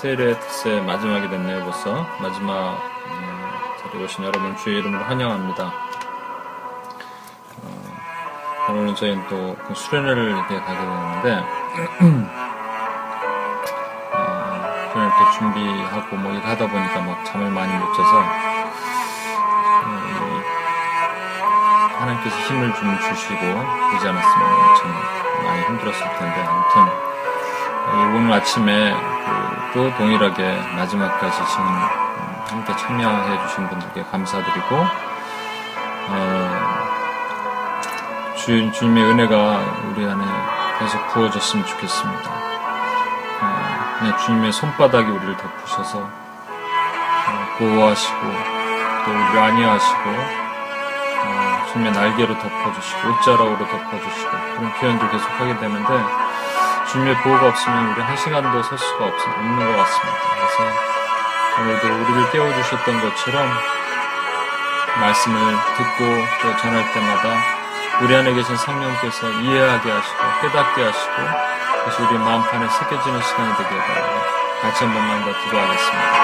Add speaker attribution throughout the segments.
Speaker 1: 특세 마지막이 됐네요, 벌써. 마지막 어, 자리에 오신 여러분 주의 이름으로 환영합니다. 어, 오늘은 저희는 또 그 수련회를 가게 되는데 어, 수련회 또 준비하고 뭐 이렇게 하다 보니까 막 잠을 많이 못 자서 어, 하나님께서 힘을 좀 주시고 그러지 않았으면 참 많이 힘들었을 텐데 아무튼 오늘 아침에 또 동일하게 마지막까지 지금 함께 참여해 주신 분들께 감사드리고 어, 주, 주님의 은혜가 우리 안에 계속 부어졌으면 좋겠습니다. 어, 그냥 주님의 손바닥이 우리를 덮으셔서 어, 보호하시고 또 우리를 안위하시고 어, 주님의 날개로 덮어주시고 옷자락으로 덮어주시고 그런 표현도 계속 하게 되는데 주님의 보호가 없으면 우리 한 시간도 설 수가 없, 없는 것 같습니다. 그래서 오늘도 우리를 깨워주셨던 것처럼 말씀을 듣고 또 전할 때마다 우리 안에 계신 성령께서 이해하게 하시고 깨닫게 하시고 그것이 우리 마음판에 새겨지는 시간이 되길 바라고 같이 한 번만 더 기도하겠습니다.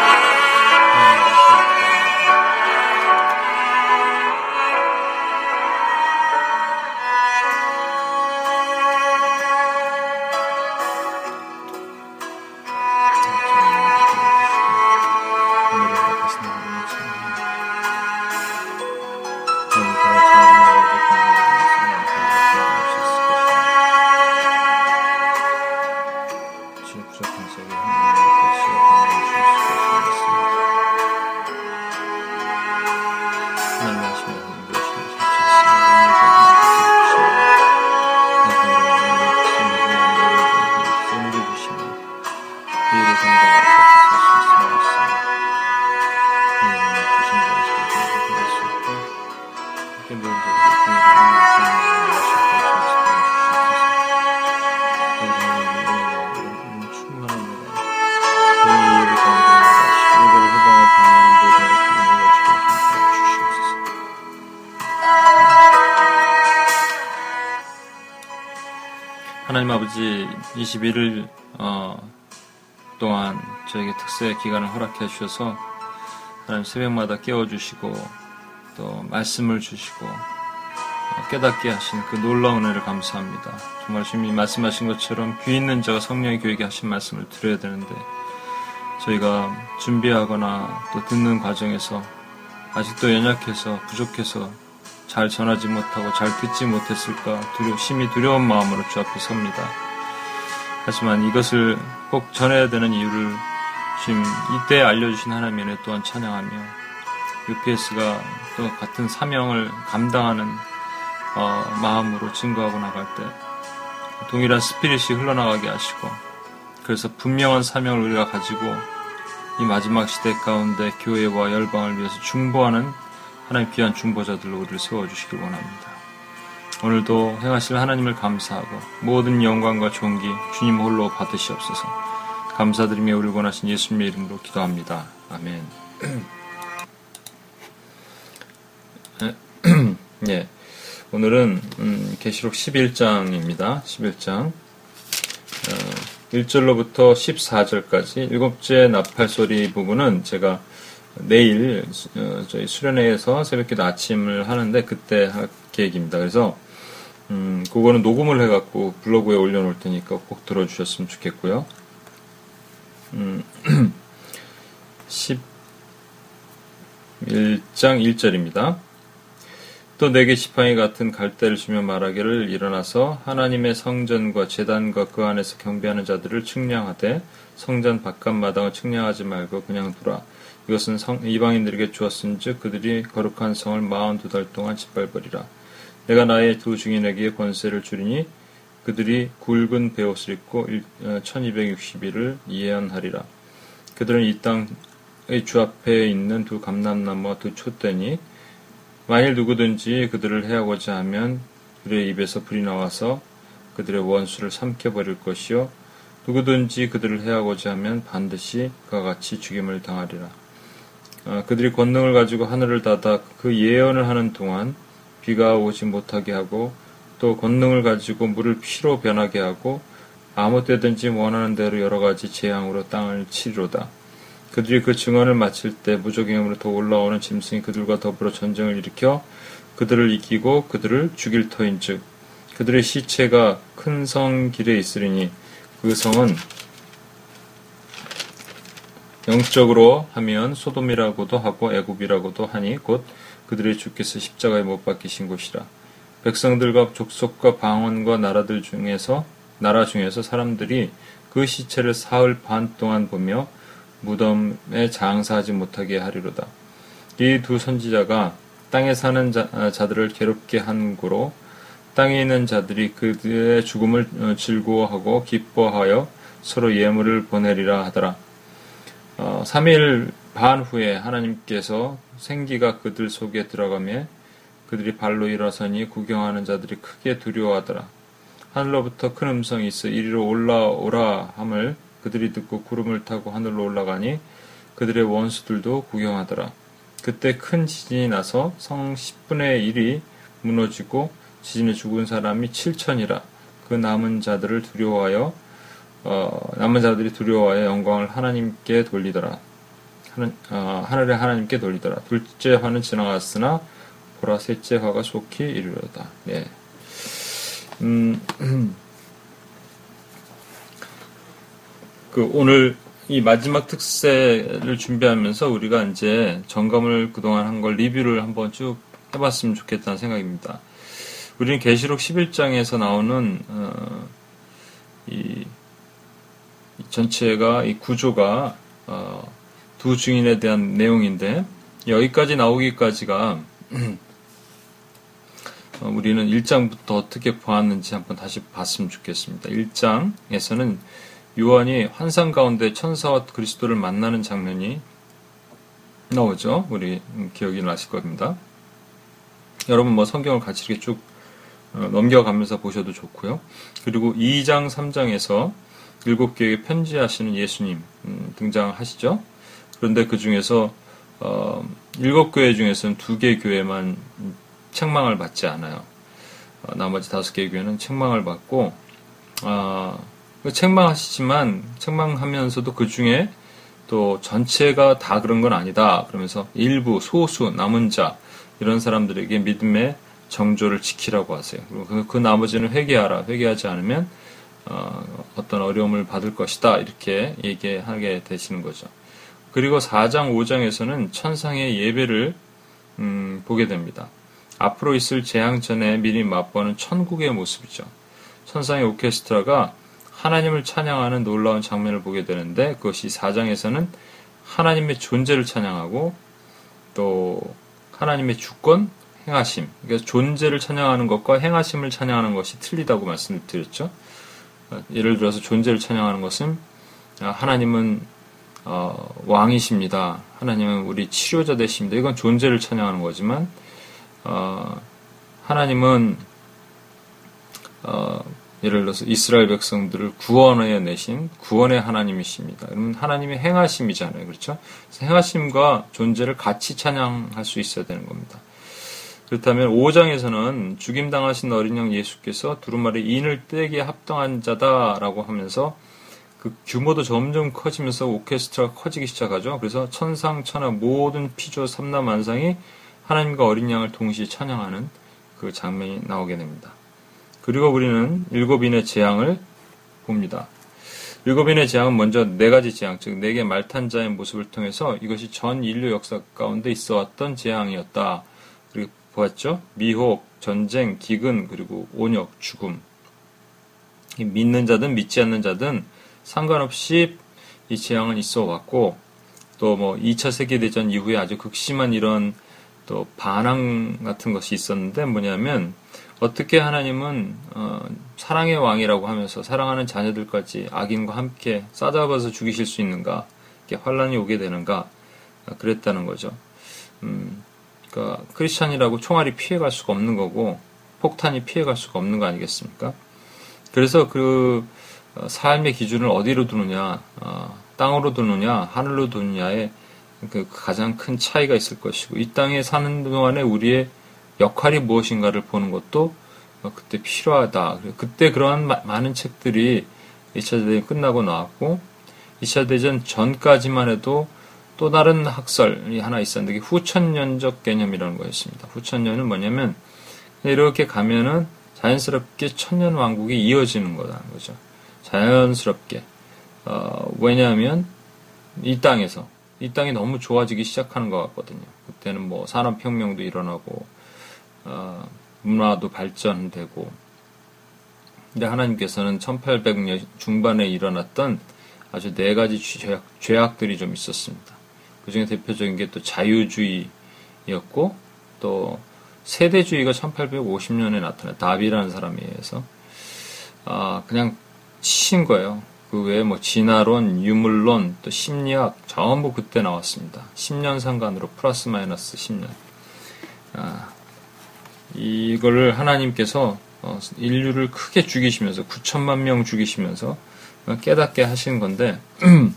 Speaker 1: 하나님 아버지 21일 어, 동안 저에게 특세 기간을 허락해 주셔서 하나님 새벽마다 깨워주시고 또 말씀을 주시고 어, 깨닫게 하신 그 놀라운 은혜를 감사합니다. 정말 주님이 말씀하신 것처럼 귀 있는 자가 성령의 교육에 하신 말씀을 들어야 되는데 저희가 준비하거나 또 듣는 과정에서 아직도 연약해서 부족해서 잘 전하지 못하고 잘 듣지 못했을까 두려, 심히 두려운 마음으로 주 앞에 섭니다. 하지만 이것을 꼭 전해야 되는 이유를 지금 이때 알려주신 하나님의 은혜 또한 찬양하며 UPS가 또 같은 사명을 감당하는 어, 마음으로 증거하고 나갈 때 동일한 스피릿이 흘러나가게 하시고 그래서 분명한 사명을 우리가 가지고 이 마지막 시대 가운데 교회와 열방을 위해서 중보하는 하나님 귀한 중보자들로 우리를 세워주시길 원합니다. 오늘도 행하실 하나님을 감사하고 모든 영광과 존귀 주님 홀로 받으시옵소서. 감사드리며 우리 원하신 예수님의 이름으로 기도합니다. 아멘. 예. 오늘은 음, 계시록 11장입니다. 11장. 어, 1절로부터 14절까지 일곱째 나팔 소리 부분은 제가 내일 어, 저희 수련회에서 새벽기도 아침을 하는데 그때 할 계획입니다. 그래서 음, 그거는 녹음을 해갖고 블로그에 올려놓을 테니까 꼭 들어주셨으면 좋겠고요. 음, 11장 1절입니다. 또 내게 지팡이 같은 갈대를 주며 말하기를 일어나서 하나님의 성전과 재단과 그 안에서 경배하는 자들을 측량하되 성전 바깥 마당을 측량하지 말고 그냥 두라. 이것은 성, 이방인들에게 주었은즉 그들이 거룩한 성을 마흔 두 달 동안 짓밟으리라. 내가 나의 두 증인에게 권세를 주리니 그들이 굵은 베옷을 입고 1260일을 어, 예언하리라. 그들은 이 땅의 주 앞에 있는 두 감람나무와 두 촛대니 만일 누구든지 그들을 해하고자 하면 그들의 입에서 불이 나와서 그들의 원수를 삼켜버릴 것이요 누구든지 그들을 해하고자 하면 반드시 그와 같이 죽임을 당하리라. 아, 그들이 권능을 가지고 하늘을 닫아 그 예언을 하는 동안 비가 오지 못하게 하고 또 권능을 가지고 물을 피로 변하게 하고 아무 때든지 원하는 대로 여러 가지 재앙으로 땅을 치리로다. 그들이 그 증언을 마칠 때 무적행으로더 올라오는 짐승이 그들과 더불어 전쟁을 일으켜 그들을 이기고 그들을 죽일 터인즉 그들의 시체가 큰 성 길에 있으리니 그 성은 영적으로 하면 소돔이라고도 하고 애굽이라고도 하니 곧 그들의 주께서 십자가에 못 박히신 곳이라. 백성들과 족속과 방언과 나라들 중에서 나라 중에서 사람들이 그 시체를 사흘 반 동안 보며 무덤에 장사하지 못하게 하리로다. 이 두 선지자가 땅에 사는 자, 아, 들을 괴롭게 한 고로 땅에 있는 자들이 그들의 죽음을 어, 즐거워하고 기뻐하여 서로 예물을 보내리라 하더라. 어, 3일 반 후에 하나님께서 생기가 그들 속에 들어가며 그들이 발로 일어서니 구경하는 자들이 크게 두려워하더라. 하늘로부터 큰 음성이 있어 이리로 올라오라 함을 그들이 듣고 구름을 타고 하늘로 올라가니 그들의 원수들도 구경하더라. 그때 큰 지진이 나서 성 10분의 1이 무너지고 지진에 죽은 사람이 7천이라 그 남은 자들을 두려워하여 어, 남은 자들이 두려워하여 영광을 하나님께 돌리더라. 하늘, 어, 하늘의 하나님께 돌리더라. 둘째 화는 지나갔으나 보라 셋째 화가 속히 이르려다. 네. 음, 그 오늘 이 마지막 특세를 준비하면서 우리가 이제 점검을 그동안 한 걸 리뷰를 한번 쭉 해봤으면 좋겠다는 생각입니다. 우리는 계시록 11장에서 나오는 어, 이, 전체가 이 구조가 어, 두 증인에 대한 내용인데 여기까지 나오기까지가 어, 우리는 1장부터 어떻게 보았는지 한번 다시 봤으면 좋겠습니다. 1장에서는 요한이 환상 가운데 천사와 그리스도를 만나는 장면이 나오죠. 우리 기억이 나실 겁니다. 여러분 뭐 성경을 같이 이렇게 쭉 어, 넘겨가면서 보셔도 좋고요. 그리고 2장, 3장에서 일곱 교회에 편지하시는 예수님 음, 등장하시죠. 그런데 그 중에서 어, 일곱 교회 중에서는 두 개 교회만 책망을 받지 않아요. 어, 나머지 다섯 개 교회는 책망을 받고 어, 책망하시지만 책망하면서도 그 중에 또 전체가 다 그런 건 아니다. 그러면서 일부 소수 남은 자 이런 사람들에게 믿음의 정조를 지키라고 하세요. 그리고 그, 그 나머지는 회개하라. 회개하지 않으면 어, 떤 어려움을 받을 것이다. 이렇게 얘기하게 되시는 거죠. 그리고 4장, 5장에서는 천상의 예배를 음, 보게 됩니다. 앞으로 있을 재앙 전에 미리 맛보는 천국의 모습이죠. 천상의 오케스트라가 하나님을 찬양하는 놀라운 장면을 보게 되는데 그것이 4장에서는 하나님의 존재를 찬양하고 또 하나님의 주권, 행하심. 그러니까 존재를 찬양하는 것과 행하심을 찬양하는 것이 틀리다고 말씀드렸죠. 예를 들어서 존재를 찬양하는 것은 하나님은 어, 왕이십니다. 하나님은 우리 치료자 되십니다. 이건 존재를 찬양하는 거지만 어, 하나님은 어, 예를 들어서 이스라엘 백성들을 구원해 내신 구원의 하나님이십니다. 그러면 하나님의 행하심이잖아요. 그렇죠? 행하심과 존재를 같이 찬양할 수 있어야 되는 겁니다. 그렇다면 5장에서는 죽임당하신 어린 양 예수께서 두루마리 인을 떼기에 합당한 자다라고 하면서 그 규모도 점점 커지면서 오케스트라가 커지기 시작하죠. 그래서 천상, 천하 모든 피조 삼남 만상이 하나님과 어린 양을 동시에 찬양하는 그 장면이 나오게 됩니다. 그리고 우리는 일곱인의 재앙을 봅니다. 일곱인의 재앙은 먼저 네 가지 재앙, 즉 네 개 말탄 자의 모습을 통해서 이것이 전 인류 역사 가운데 있어 왔던 재앙이었다. 그리고 보았죠? 미혹, 전쟁, 기근, 그리고 온역, 죽음. 믿는 자든 믿지 않는 자든 상관없이 이 재앙은 있어 왔고, 또 뭐 2차 세계대전 이후에 아주 극심한 이런 또 반항 같은 것이 있었는데 뭐냐면 어떻게 하나님은 어, 사랑의 왕이라고 하면서 사랑하는 자녀들까지 악인과 함께 싸잡아서 죽이실 수 있는가? 이렇게 환란이 오게 되는가? 그랬다는 거죠. 음, 그러니까 크리스찬이라고 총알이 피해갈 수가 없는 거고 폭탄이 피해갈 수가 없는 거 아니겠습니까? 그래서 그 어, 삶의 기준을 어디로 두느냐, 어, 땅으로 두느냐, 하늘로 두느냐에 그 가장 큰 차이가 있을 것이고 이 땅에 사는 동안에 우리의 역할이 무엇인가를 보는 것도 어, 그때 필요하다. 그때 그러한 많은 책들이 2차 대전이 끝나고 나왔고 2차 대전 전까지만 해도 또 다른 학설이 하나 있었는데 후천년적 개념이라는 거였습니다. 후천년은 뭐냐면 이렇게 가면은 자연스럽게 천년 왕국이 이어지는 거라는 거죠. 자연스럽게. 어, 왜냐하면 이 땅에서 이 땅이 너무 좋아지기 시작하는 것 같거든요. 그때는 뭐 산업혁명도 일어나고 어, 문화도 발전되고 근데 하나님께서는 1800년 중반에 일어났던 아주 네 가지 죄악, 죄악들이 좀 있었습니다. 그 중에 대표적인 게 또 자유주의였고 또 세대주의가 1850년에 나타난 다비라는 사람에 의해서 아, 그냥 치신 거예요. 그 외에 뭐 진화론, 유물론, 또 심리학 전부 그때 나왔습니다. 10년 상관으로 플러스 마이너스 10년. 아, 이거를 하나님께서 어, 인류를 크게 죽이시면서 9천만 명 죽이시면서 깨닫게 하신 건데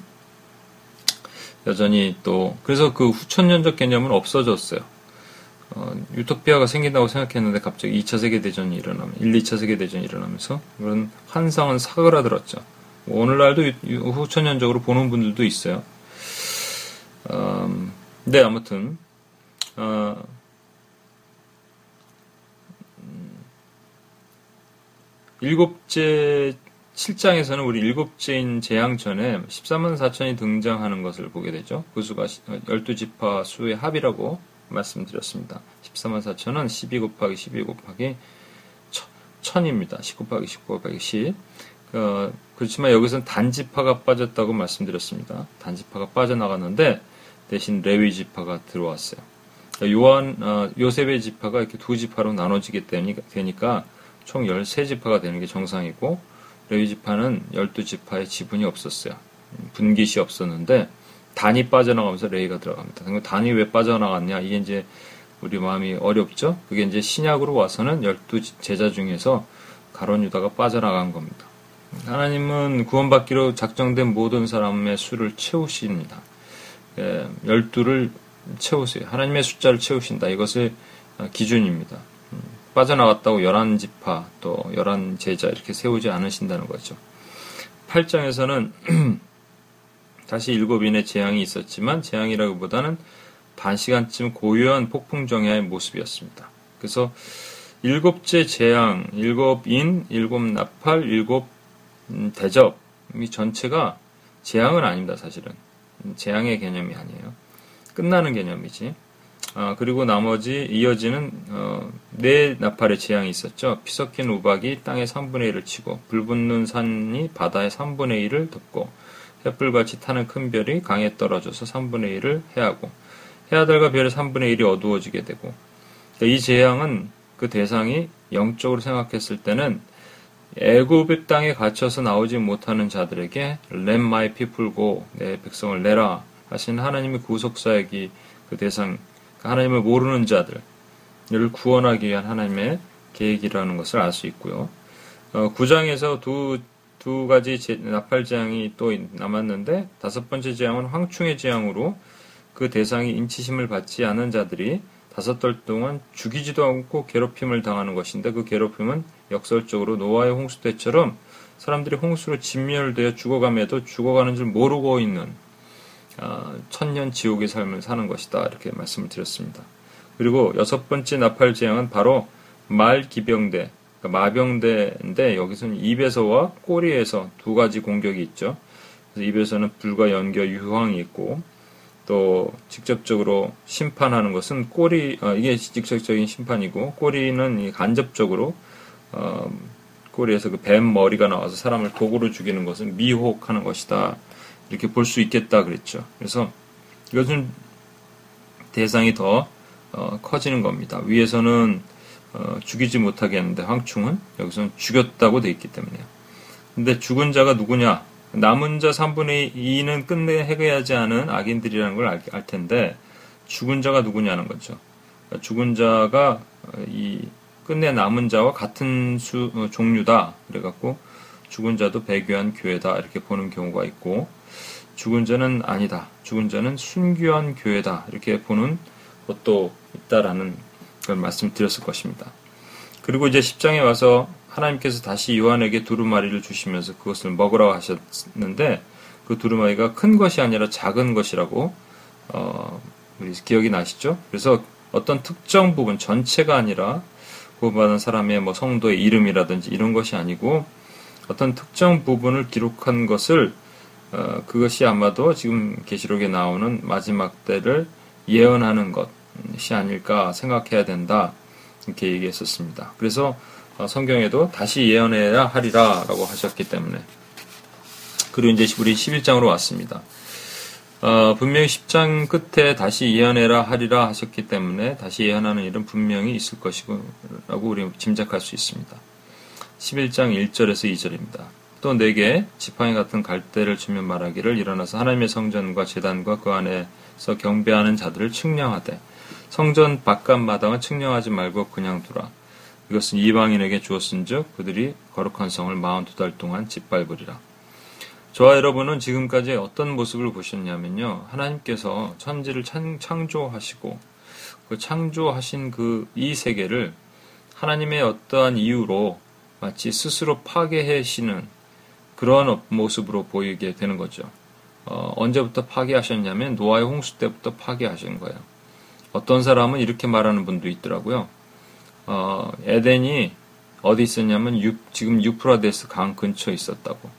Speaker 1: 여전히 또 그래서 그 후천년적 개념은 없어졌어요. 어, 유토피아가 생긴다고 생각했는데 갑자기 2차 세계대전이 일어나면 1, 2차 세계대전이 일어나면서 그런 환상은 사그라들었죠. 오늘날도 후천년적으로 보는 분들도 있어요. 음, 네, 아무튼, 어, 음, 일곱째 7장에서는 우리 일곱째인 재앙 전에 14만 4천이 등장하는 것을 보게 되죠. 그 수가 12지파 수의 합이라고 말씀드렸습니다. 14만 4천은 12 곱하기 12 곱하기 1000입니다. 10 곱하기 10 곱하기 10. 어, 그렇지만 여기서는 단지파가 빠졌다고 말씀드렸습니다. 단지파가 빠져나갔는데 대신 레위 지파가 들어왔어요. 그러니까 요한 어, 요셉의 지파가 이렇게 두 지파로 나눠지게 되니까 총 13지파가 되는 게 정상이고 레위 지파는 12지파의 지분이 없었어요. 분깃이 없었는데 단이 빠져나가면서 레이가 들어갑니다. 단이 왜 빠져나갔냐? 이게 이제 우리 마음이 어렵죠? 그게 이제 신약으로 와서는 12 제자 중에서 가론 유다가 빠져나간 겁니다. 하나님은 구원받기로 작정된 모든 사람의 수를 채우십니다. 예, 열두를 채우세요. 하나님의 숫자를 채우신다. 이것을 기준입니다. 음, 빠져나갔다고 열한 지파 또 열한 제자 이렇게 세우지 않으신다는 거죠. 8장에서는 다시 일곱 인의 재앙이 있었지만 재앙이라기보다는 반 시간쯤 고요한 폭풍 정야의 모습이었습니다. 그래서 일곱째 재앙, 일곱 인, 일곱 나팔, 일곱 음, 대접 이 전체가 재앙은 아닙니다, 사실은. 음, 재앙의 개념이 아니에요. 끝나는 개념이지. 아, 그리고 나머지 이어지는 어, 네 나팔의 재앙이 있었죠. 피 섞인 우박이 땅의 3분의 1을 치고 불 붙는 산이 바다의 3분의 1을 덮고 햇불같이 타는 큰 별이 강에 떨어져서 3분의 1을 해하고 해아들과 별의 3분의 1이 어두워지게 되고 그러니까 이 재앙은 그 대상이 영적으로 생각했을 때는 애굽의 땅에 갇혀서 나오지 못하는 자들에게 my people go 내 백성을 내라 하신 하나님의 구속사역이 그 대상 그 하나님을 모르는 자들을 구원하기 위한 하나님의 계획이라는 것을 알 수 있고요. 어, 9장에서 두, 두 가지 나팔 재앙이 또 남았는데 다섯 번째 재앙은 황충의 재앙으로 그 대상이 인치심을 받지 않은 자들이 다섯 달 동안 죽이지도 않고 괴롭힘을 당하는 것인데 그 괴롭힘은 역설적으로 노아의 홍수 때처럼 사람들이 홍수로 진멸되어 죽어감에도 죽어가는 줄 모르고 있는 아, 천년 지옥의 삶을 사는 것이다 이렇게 말씀을 드렸습니다. 그리고 여섯 번째 나팔 재앙은 바로 말 기병대, 그러니까 마병대인데 여기서는 입에서와 꼬리에서 두 가지 공격이 있죠. 그래서 입에서는 불과 연겨 유황이 있고 또 직접적으로 심판하는 것은 꼬리 어, 이게 직접적인 심판이고 꼬리는 간접적으로 어, 꼬리에서 그 뱀 머리가 나와서 사람을 도구로 죽이는 것은 미혹하는 것이다 이렇게 볼 수 있겠다 그랬죠. 그래서 이것은 대상이 더 어, 커지는 겁니다. 위에서는 어, 죽이지 못하게 했는데 황충은 여기서는 죽였다고 돼 있기 때문에요. 근데 죽은 자가 누구냐? 남은 자 3분의 2는 끝내 해결하지 않은 악인들이라는 걸 알, 알 텐데 죽은 자가 누구냐는 거죠. 그러니까 죽은 자가 어, 이 끝내 남은 자와 같은 수 어, 종류다. 그래갖고 죽은 자도 배교한 교회다 이렇게 보는 경우가 있고 죽은 자는 아니다. 죽은 자는 순교한 교회다 이렇게 보는 것도 있다라는 걸 말씀드렸을 것입니다. 그리고 이제 10장에 와서 하나님께서 다시 요한에게 두루마리를 주시면서 그것을 먹으라고 하셨는데 그 두루마리가 큰 것이 아니라 작은 것이라고 어, 우리 기억이 나시죠? 그래서 어떤 특정 부분 전체가 아니라 구원받은 사람의 뭐 성도의 이름이라든지 이런 것이 아니고 어떤 특정 부분을 기록한 것을 어, 그것이 아마도 지금 계시록에 나오는 마지막 때를 예언하는 것 이 아닐까 생각해야 된다 이렇게 얘기했었습니다. 그래서 어, 성경에도 다시 예언해야 하리라 라고 하셨기 때문에 그리고 이제 우리 11장으로 왔습니다. 어, 분명히 10장 끝에 다시 예언해라 하리라 하셨기 때문에 다시 예언하는 일은 분명히 있을 것이고 라고 우리 짐작할 수 있습니다. 11장 1절에서 2절입니다. 또 내게 지팡이 같은 갈대를 주면 말하기를 일어나서 하나님의 성전과 재단과 그 안에서 경배하는 자들을 측량하되 성전 바깥 마당은 측량하지 말고 그냥 두라. 이것은 이방인에게 주었은즉 그들이 거룩한 성을 42달 동안 짓밟으리라. 저와 여러분은 지금까지 어떤 모습을 보셨냐면요. 하나님께서 천지를 창조하시고 그 창조하신 그 이 세계를 하나님의 어떠한 이유로 마치 스스로 파괴하시는 그런 모습으로 보이게 되는 거죠. 어, 언제부터 파괴하셨냐면 노아의 홍수 때부터 파괴하신 거예요. 어떤 사람은 이렇게 말하는 분도 있더라고요. 어, 에덴이 어디 있었냐면 유, 지금 유프라데스 강 근처에 있었다고.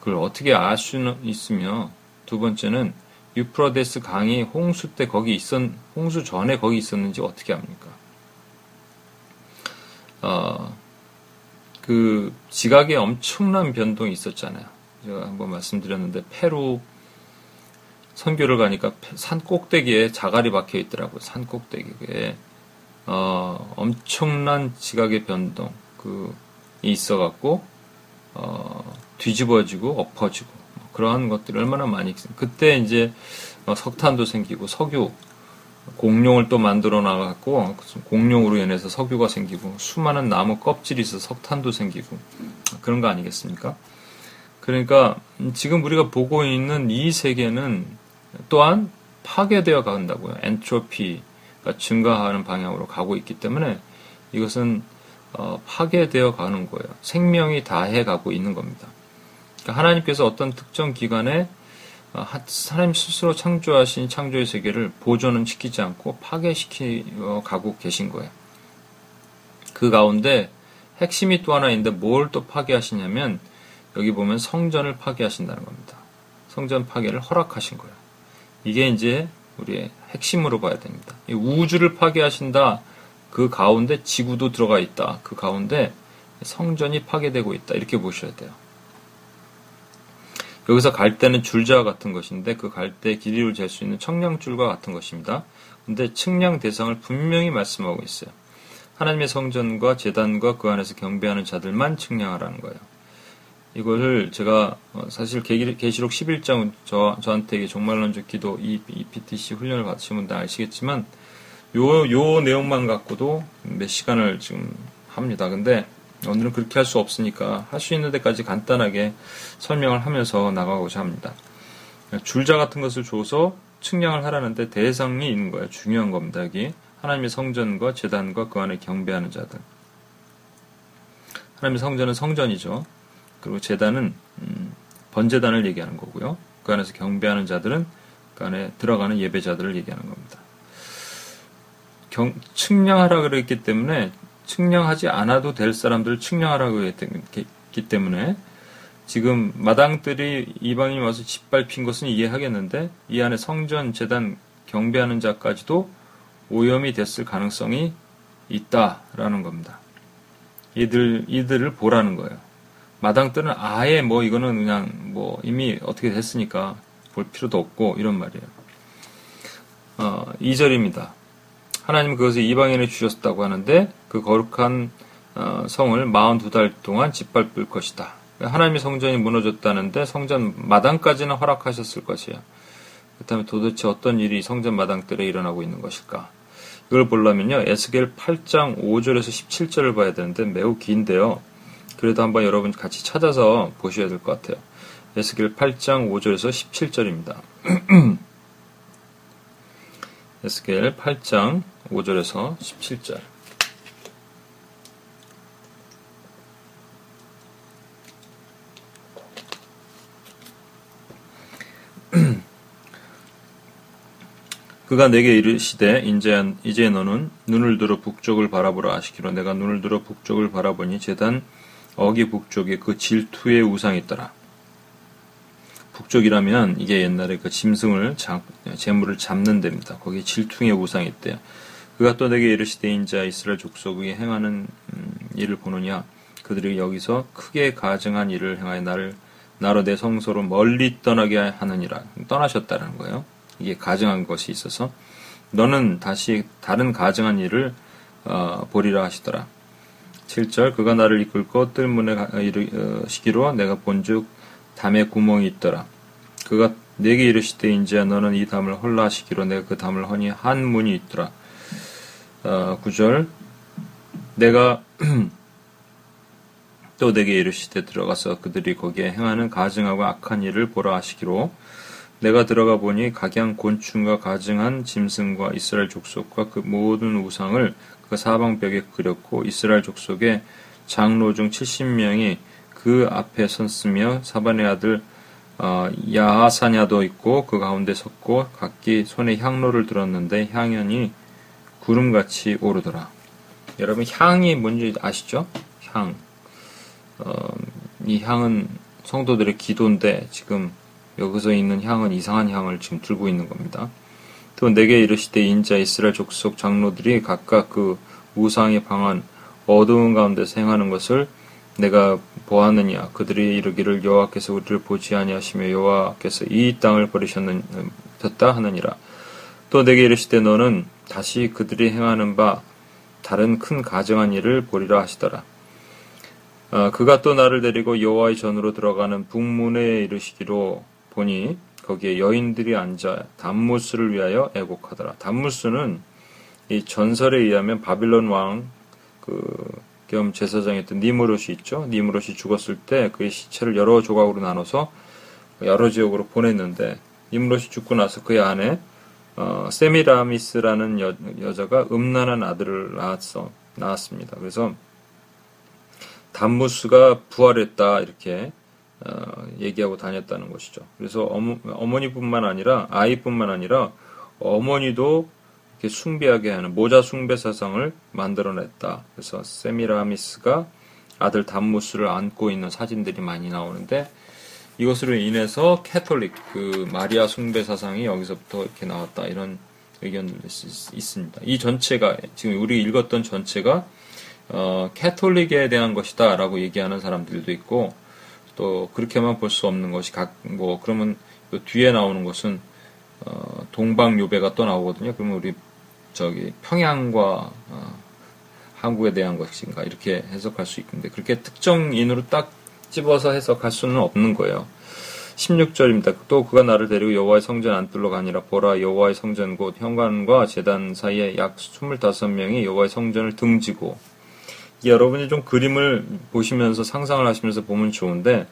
Speaker 1: 그걸 어떻게 알 수는 있으며 두 번째는 유프라데스 강이 홍수 때 거기 있었 홍수 전에 거기 있었는지 어떻게 합니까? 어, 그 지각에 엄청난 변동이 있었잖아요. 제가 한번 말씀드렸는데 페루 선교를 가니까 산 꼭대기에 자갈이 박혀 있더라고요. 산 꼭대기에 어, 엄청난 지각의 변동 그 있어갖고 어, 뒤집어지고 엎어지고 뭐 그러한 것들이 얼마나 많이. 그때 이제 어, 석탄도 생기고 석유 공룡을 또 만들어 나갔고 공룡으로 인해서 석유가 생기고 수많은 나무 껍질이 있어 석탄도 생기고 그런 거 아니겠습니까? 그러니까 지금 우리가 보고 있는 이 세계는 또한 파괴되어 간다고요. 엔트로피가 증가하는 방향으로 가고 있기 때문에 이것은 어, 파괴되어 가는 거예요. 생명이 다해 가고 있는 겁니다. 그러니까 하나님께서 어떤 특정 기간에 어, 하나님 스스로 창조하신 창조의 세계를 보존은 시키지 않고 파괴시켜 가고 계신 거예요. 그 가운데 핵심이 또 하나 있는데 뭘 또 파괴하시냐면 여기 보면 성전을 파괴하신다는 겁니다. 성전 파괴를 허락하신 거예요. 이게 이제 우리의 핵심으로 봐야 됩니다. 우주를 파괴하신다. 그 가운데 지구도 들어가 있다. 그 가운데 성전이 파괴되고 있다. 이렇게 보셔야 돼요. 여기서 갈대는 줄자와 같은 것인데 그 갈대 길이를 잴 수 있는 청량줄과 같은 것입니다. 근데 측량 대상을 분명히 말씀하고 있어요. 하나님의 성전과 재단과 그 안에서 경배하는 자들만 측량하라는 거예요. 이것을 제가 어, 사실 계시록 11장 저, 저한테 정말론적 기도 EPTC 훈련을 받으신 분들 아시겠지만 요, 요 내용만 갖고도 몇 시간을 지금 합니다. 근데 오늘은 그렇게 할 수 없으니까 할 수 있는 데까지 간단하게 설명을 하면서 나가고자 합니다. 줄자 같은 것을 줘서 측량을 하라는데 대상이 있는 거예요. 중요한 겁니다. 여기 하나님의 성전과 재단과 그 안에 경배하는 자들. 하나님의 성전은 성전이죠. 그리고 재단은 음, 번제단을 얘기하는 거고요. 그 안에서 경배하는 자들은 그 안에 들어가는 예배자들을 얘기하는 겁니다. 경, 측량하라 그랬기 때문에 측량하지 않아도 될 사람들을 측량하라고 했기 때문에 지금 마당들이 이방인이 와서 짓밟힌 것은 이해하겠는데 이 안에 성전, 재단, 경배하는 자까지도 오염이 됐을 가능성이 있다라는 겁니다. 이들, 이들을 보라는 거예요. 마당들은 아예 뭐 이거는 그냥 뭐 이미 어떻게 됐으니까 볼 필요도 없고 이런 말이에요. 어, 2절입니다. 하나님은 그것을 이방인에 주셨다고 하는데 그 거룩한 어, 성을 42달 동안 짓밟을 것이다. 하나님의 성전이 무너졌다는데 성전 마당까지는 허락하셨을 것이야. 그렇다면 도대체 어떤 일이 성전 마당들에 일어나고 있는 것일까? 이걸 보려면요. 에스겔 8장 5절에서 17절을 봐야 되는데 매우 긴데요. 그래도 한번 여러분 같이 찾아서 보셔야 될 것 같아요. 에스겔 8장 5절에서 17절입니다. 에스겔 8장 5절에서 17절. 그가 내게 이르시되 인제 이제 너는 눈을 들어 북쪽을 바라보라 하시기로 내가 눈을 들어 북쪽을 바라보니 재단 어기 북쪽에 그 질투의 우상이 있더라. 북쪽이라면 이게 옛날에 그 짐승을 잡, 재물을 잡는 데입니다. 거기 질투의 우상이 있대요. 그가 또 내게 이르시되 인자 이스라엘 족속이 행하는 음, 일을 보느냐 그들이 여기서 크게 가증한 일을 행하여 나를 나로 내 성소로 멀리 떠나게 하느니라 떠나셨다라는 거예요. 이게 가증한 것이 있어서 너는 다시 다른 가증한 일을 어, 보리라 하시더라. 7절 그가 나를 이끌고 뜰문에 이르시기로 어, 내가 본즉 담에 구멍이 있더라. 그가 내게 이르시되 인지야 너는 이 담을 헐라 하시기로 내가 그 담을 허니 한 문이 있더라. 어, 9절 내가 또 내게 이르시되 들어가서 그들이 거기에 행하는 가증하고 악한 일을 보라 하시기로 내가 들어가 보니 각양 곤충과 가증한 짐승과 이스라엘 족속과 그 모든 우상을 그 사방벽에 그렸고 이스라엘 족속의 장로 중 70명이 그 앞에 섰으며 사반의 아들 어, 야하사냐도 있고 그 가운데 섰고 각기 손에 향로를 들었는데 향연이 구름같이 오르더라. 여러분 향이 뭔지 아시죠? 향. 어, 이 향은 성도들의 기도인데 지금 여기서 있는 향은 이상한 향을 지금 들고 있는 겁니다. 또 내게 이르시되 인자 이스라엘 족속 장로들이 각각 그 우상의 방한 어두운 가운데서 행하는 것을 내가 보았느냐? 그들이 이르기를 여호와께서 우리를 보지 아니하시며 여호와께서 이 땅을 버리셨다 하느니라. 또 내게 이르시되 너는 다시 그들이 행하는 바 다른 큰 가정한 일을 보리라 하시더라. 어, 그가 또 나를 데리고 여호와의 전으로 들어가는 북문에 이르시기로 보니 거기에 여인들이 앉아 담무스를 위하여 애곡하더라. 담무스는 이 전설에 의하면 바빌론 왕 그 겸 제사장이었던 니무롯이 있죠. 니무롯이 죽었을 때 그의 시체를 여러 조각으로 나눠서 여러 지역으로 보냈는데 니무롯이 죽고 나서 그의 아내 어, 세미라미스라는 여, 여자가 음란한 아들을 낳았어 낳았습니다. 그래서 담무스가 부활했다 이렇게 어, 얘기하고 다녔다는 것이죠. 그래서 어머, 어머니뿐만 아니라 아이뿐만 아니라 어머니도 이렇게 숭배하게 하는 모자 숭배 사상을 만들어냈다. 그래서 세미라미스가 아들 담무스를 안고 있는 사진들이 많이 나오는데 이것으로 인해서 캐톨릭 그 마리아 숭배 사상이 여기서부터 이렇게 나왔다 이런 의견들이 있습니다. 이 전체가 지금 우리 읽었던 전체가 어, 캐톨릭에 대한 것이다라고 얘기하는 사람들도 있고 또 그렇게만 볼 수 없는 것이 각 뭐 그러면 뒤에 나오는 것은 어, 동방요배가 또 나오거든요. 그러면 우리 저기 평양과 어, 한국에 대한 것인가 이렇게 해석할 수 있는데 그렇게 특정인으로 딱 집어서 해석할 수는 없는 거예요. 16절입니다. 또 그가 나를 데리고 여호와의 성전 안뜰로 가니라 보라 여호와의 성전 곧 현관과 제단 사이에 약 25명이 여호와의 성전을 등지고 여러분이 좀 그림을 보시면서 상상을 하시면서 보면 좋은데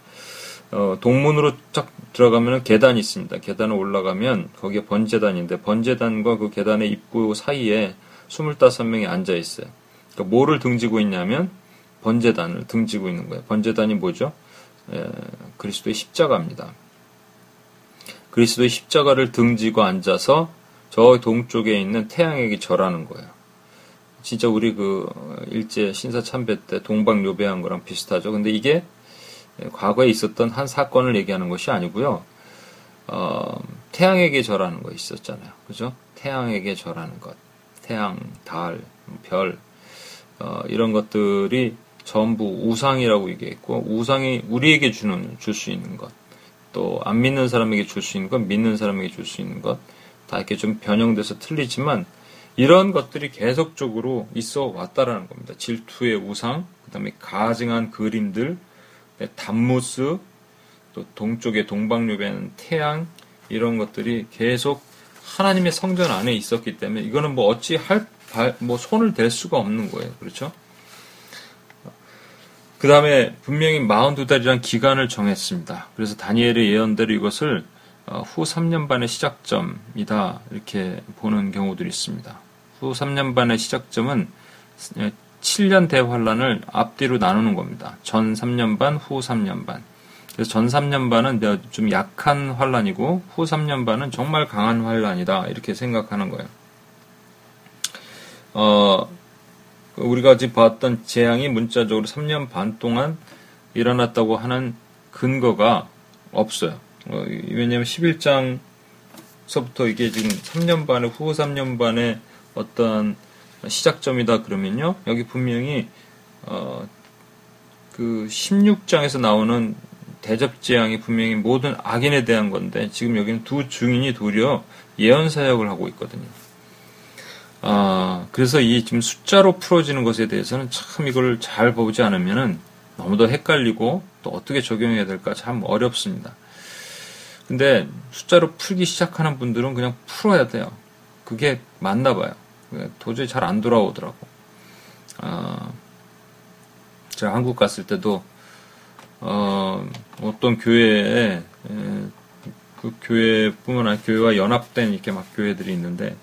Speaker 1: 어, 동문으로 쫙 들어가면 계단이 있습니다. 계단을 올라가면 거기에 번제단인데 번제단과 그 계단의 입구 사이에 25명이 앉아 있어요. 그러니까 뭐를 등지고 있냐면 번제단을 등지고 있는 거예요. 번제단이 뭐죠? 에, 그리스도의 십자가입니다. 그리스도의 십자가를 등지고 앉아서 저 동쪽에 있는 태양에게 절하는 거예요. 진짜 우리 그 일제 신사 참배 때 동방 요배한 거랑 비슷하죠. 근데 이게 과거에 있었던 한 사건을 얘기하는 것이 아니고요. 어, 태양에게 절하는 거 있었잖아요. 그죠? 태양에게 절하는 것. 태양, 달, 별, 어, 이런 것들이 전부 우상이라고 얘기했고, 우상이 우리에게 주는, 줄 수 있는 것. 또, 안 믿는 사람에게 줄 수 있는 것, 믿는 사람에게 줄 수 있는 것. 다 이렇게 좀 변형돼서 틀리지만, 이런 것들이 계속적으로 있어 왔다라는 겁니다. 질투의 우상, 그 다음에 가증한 그림들, 네, 담무스, 또 동쪽의 동방유배는 태양, 이런 것들이 계속 하나님의 성전 안에 있었기 때문에 이거는 뭐 어찌 할, 뭐 손을 댈 수가 없는 거예요. 그렇죠? 그 다음에 분명히 42달이란 기간을 정했습니다. 그래서 다니엘의 예언대로 이것을 어, 후 3년 반의 시작점이다 이렇게 보는 경우들이 있습니다. 후 3년 반의 시작점은 7년 대환란을 앞뒤로 나누는 겁니다. 전 3년 반, 후 3년 반. 그래서 전 3년 반은 좀 약한 환란이고 후 3년 반은 정말 강한 환란이다 이렇게 생각하는 거예요. 어, 우리가 지금 봤던 재앙이 문자적으로 3년 반 동안 일어났다고 하는 근거가 없어요. 어, 왜냐하면 11장서부터 이게 지금 3년 반에 후 3년 반에 어떤 시작점이다 그러면요. 여기 분명히 어, 그 16장에서 나오는 대접 재앙이 분명히 모든 악인에 대한 건데 지금 여기는 두 증인이 도리어 예언 사역을 하고 있거든요. 아, 그래서 이 지금 숫자로 풀어지는 것에 대해서는 참 이걸 잘 보지 않으면은 너무 더 헷갈리고 또 어떻게 적용해야 될까 참 어렵습니다. 근데 숫자로 풀기 시작하는 분들은 그냥 풀어야 돼요. 그게 맞나 봐요. 도저히 잘 안 돌아오더라고. 아, 제가 한국 갔을 때도 어, 어떤 교회에 그 교회뿐만 아니라 교회와 연합된 이렇게 막 교회들이 있는데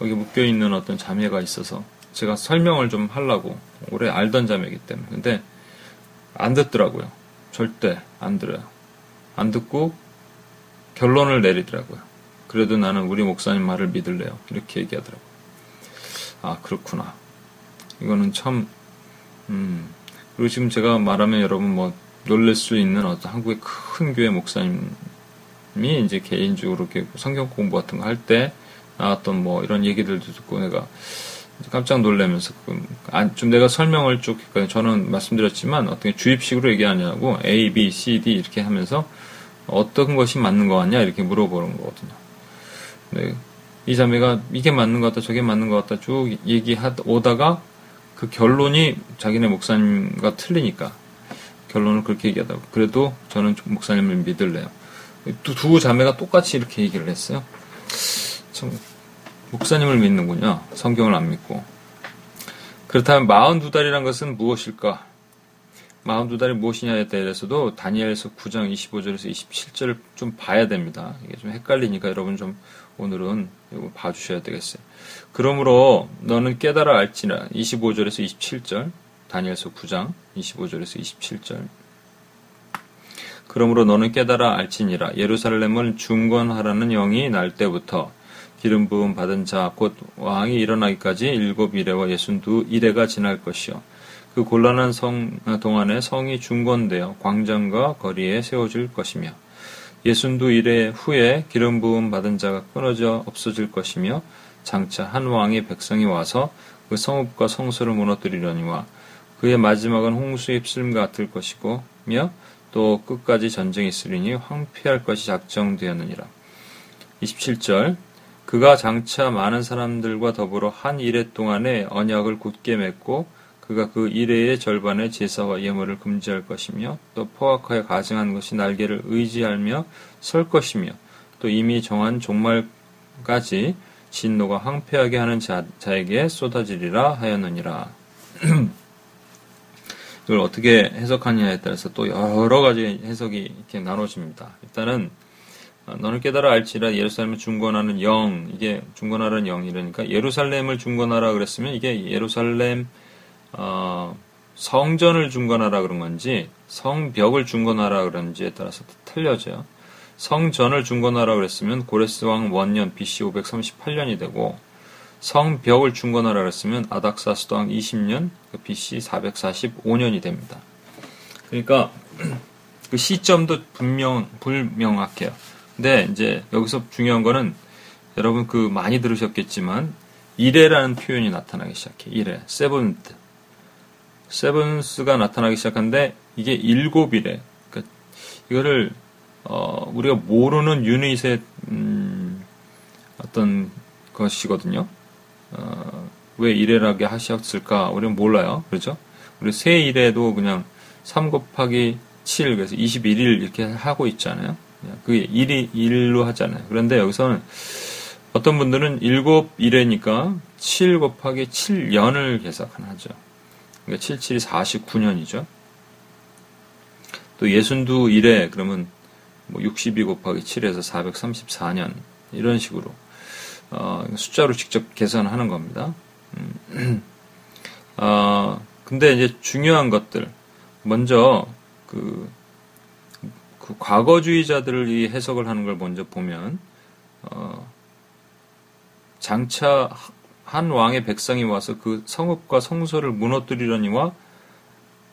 Speaker 1: 거기 묶여 있는 어떤 자매가 있어서 제가 설명을 좀 하려고 오래 알던 자매이기 때문에 근데 안 듣더라고요. 절대 안 들어요. 안 듣고 결론을 내리더라고요. 그래도 나는 우리 목사님 말을 믿을래요. 이렇게 얘기하더라고요. 아, 그렇구나. 이거는 참, 음, 그리고 지금 제가 말하면 여러분 뭐 놀랄 수 있는 어떤 한국의 큰 교회 목사님이 이제 개인적으로 이렇게 성경 공부 같은 거 할 때 나왔던 뭐 이런 얘기들도 듣고 내가 깜짝 놀라면서 좀 내가 설명을 쭉 했거든요. 저는 말씀드렸지만 어떻게 주입식으로 얘기하냐고 A, B, C, D 이렇게 하면서 어떤 것이 맞는 거 같냐 이렇게 물어보는 거거든요. 네. 이 자매가 이게 맞는 것 같다 저게 맞는 것 같다 쭉 얘기하다 오다가 그 결론이 자기네 목사님과 틀리니까 결론을 그렇게 얘기하다고 그래도 저는 목사님을 믿을래요. 두, 두 자매가 똑같이 이렇게 얘기를 했어요. 참 목사님을 믿는군요. 성경을 안 믿고. 그렇다면 42달이란 것은 무엇일까? 42달이 무엇이냐에 대해서도 다니엘서 9장 25절에서 27절을 좀 봐야 됩니다. 이게 좀 헷갈리니까 여러분 좀 오늘은 이거 봐주셔야 되겠어요. 그러므로 너는 깨달아 알지라 25절에서 27절 다니엘서 9장 25절에서 27절 그러므로 너는 깨달아 알지니라 예루살렘을 중건하라는 영이 날 때부터 기름 부음 받은 자 곧 왕이 일어나기까지 일곱 이래와 예순두 이래가 지날 것이요 그 곤란한 성 동안에 성이 중건되어 광장과 거리에 세워질 것이며 예순두 이래 후에 기름 부음 받은 자가 끊어져 없어질 것이며 장차 한 왕의 백성이 와서 그 성읍과 성소를 무너뜨리려니와 그의 마지막은 홍수에 휩쓸림 같을 것이고며 또 끝까지 전쟁이 있으리니 황폐할 것이 작정되었느니라. 27절 그가 장차 많은 사람들과 더불어 한 이래 동안에 언약을 굳게 맺고 그가 그 이래의 절반의 제사와 예물을 금지할 것이며 또 포악하여 가증한 것이 날개를 의지하며 설 것이며 또 이미 정한 종말까지 진노가 황폐하게 하는 자, 자에게 쏟아지리라 하였느니라. 이걸 어떻게 해석하느냐에 따라서 또 여러 가지 해석이 이렇게 나눠집니다. 일단은 어, 너는 깨달아 알지라 예루살렘을 중건하는 영 이게 중건하라는 영이러니까 예루살렘을 중건하라 그랬으면 이게 예루살렘 어, 성전을 중건하라 그런 건지 성벽을 중건하라 그런지에 따라서 틀려져요. 성전을 중건하라 그랬으면 고레스 왕 원년 BC 538년이 되고 성벽을 중건하라 그랬으면 아닥사스도 왕 20년 BC 445년이 됩니다. 그러니까 그 시점도 분명 불명확해요. 근데 이제 여기서 중요한 거는 여러분 그 많이 들으셨겠지만 이래라는 표현이 나타나기 시작해. 이래, 세븐트. 세븐스가 나타나기 시작한데 이게 일곱이래. 그러니까 이거를 어, 우리가 모르는 유닛의 음, 어떤 것이거든요. 어, 왜 이래라게 하셨을까? 우리는 몰라요. 그렇죠? 우리 세 일에도 그냥 3 곱하기 7, 그래서 21일 이렇게 하고 있잖아요. 그게 1이 1로 하잖아요. 그런데 여기서는 어떤 분들은 7 1회니까 7 곱하기 7년을 계산하죠. 그러니까 7, 7이 49년이죠. 또 예순두 1회 그러면 뭐 62 곱하기 7에서 434년 이런 식으로 어, 숫자로 직접 계산하는 겁니다. 음, 어, 근데 이제 중요한 것들 먼저 그 그 과거주의자들이 해석을 하는 걸 먼저 보면 어, 장차 한 왕의 백성이 와서 그 성읍과 성소를 무너뜨리려니와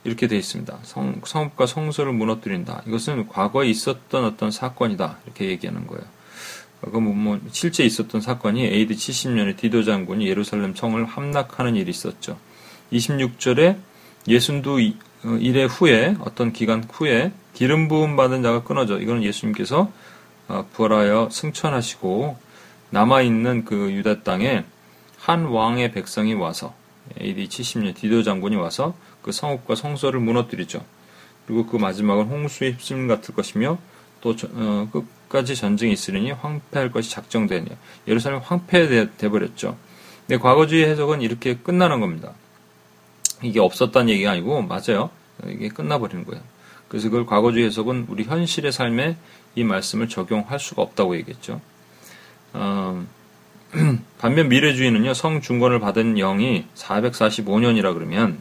Speaker 1: 이렇게 되어 있습니다. 성, 성읍과 성소를 무너뜨린다. 이것은 과거에 있었던 어떤 사건이다. 이렇게 얘기하는 거예요. 그 뭐, 뭐 실제 있었던 사건이 AD 70년에 디도 장군이 예루살렘 성을 함락하는 일이 있었죠. 26절에 예순두 일해 후에 어떤 기간 후에 기름 부음 받은 자가 끊어져 이거는 예수님께서 어, 부활하여 승천하시고 남아 있는 그 유다 땅에 한 왕의 백성이 와서 AD 70년 디도 장군이 와서 그 성읍과 성소를 무너뜨리죠. 그리고 그 마지막은 홍수의 휩쓸림 같을 것이며 또 어, 끝까지 전쟁이 있으리니 황폐할 것이 작정되니 예루살렘 황폐돼 버렸죠. 근데 과거주의 해석은 이렇게 끝나는 겁니다. 이게 없었다는 얘기가 아니고 맞아요. 이게 끝나버리는 거예요. 그래서 그걸 과거주의 해석은 우리 현실의 삶에 이 말씀을 적용할 수가 없다고 얘기했죠. 어, 반면 미래주의는요, 성중권을 받은 영이 445년이라 그러면,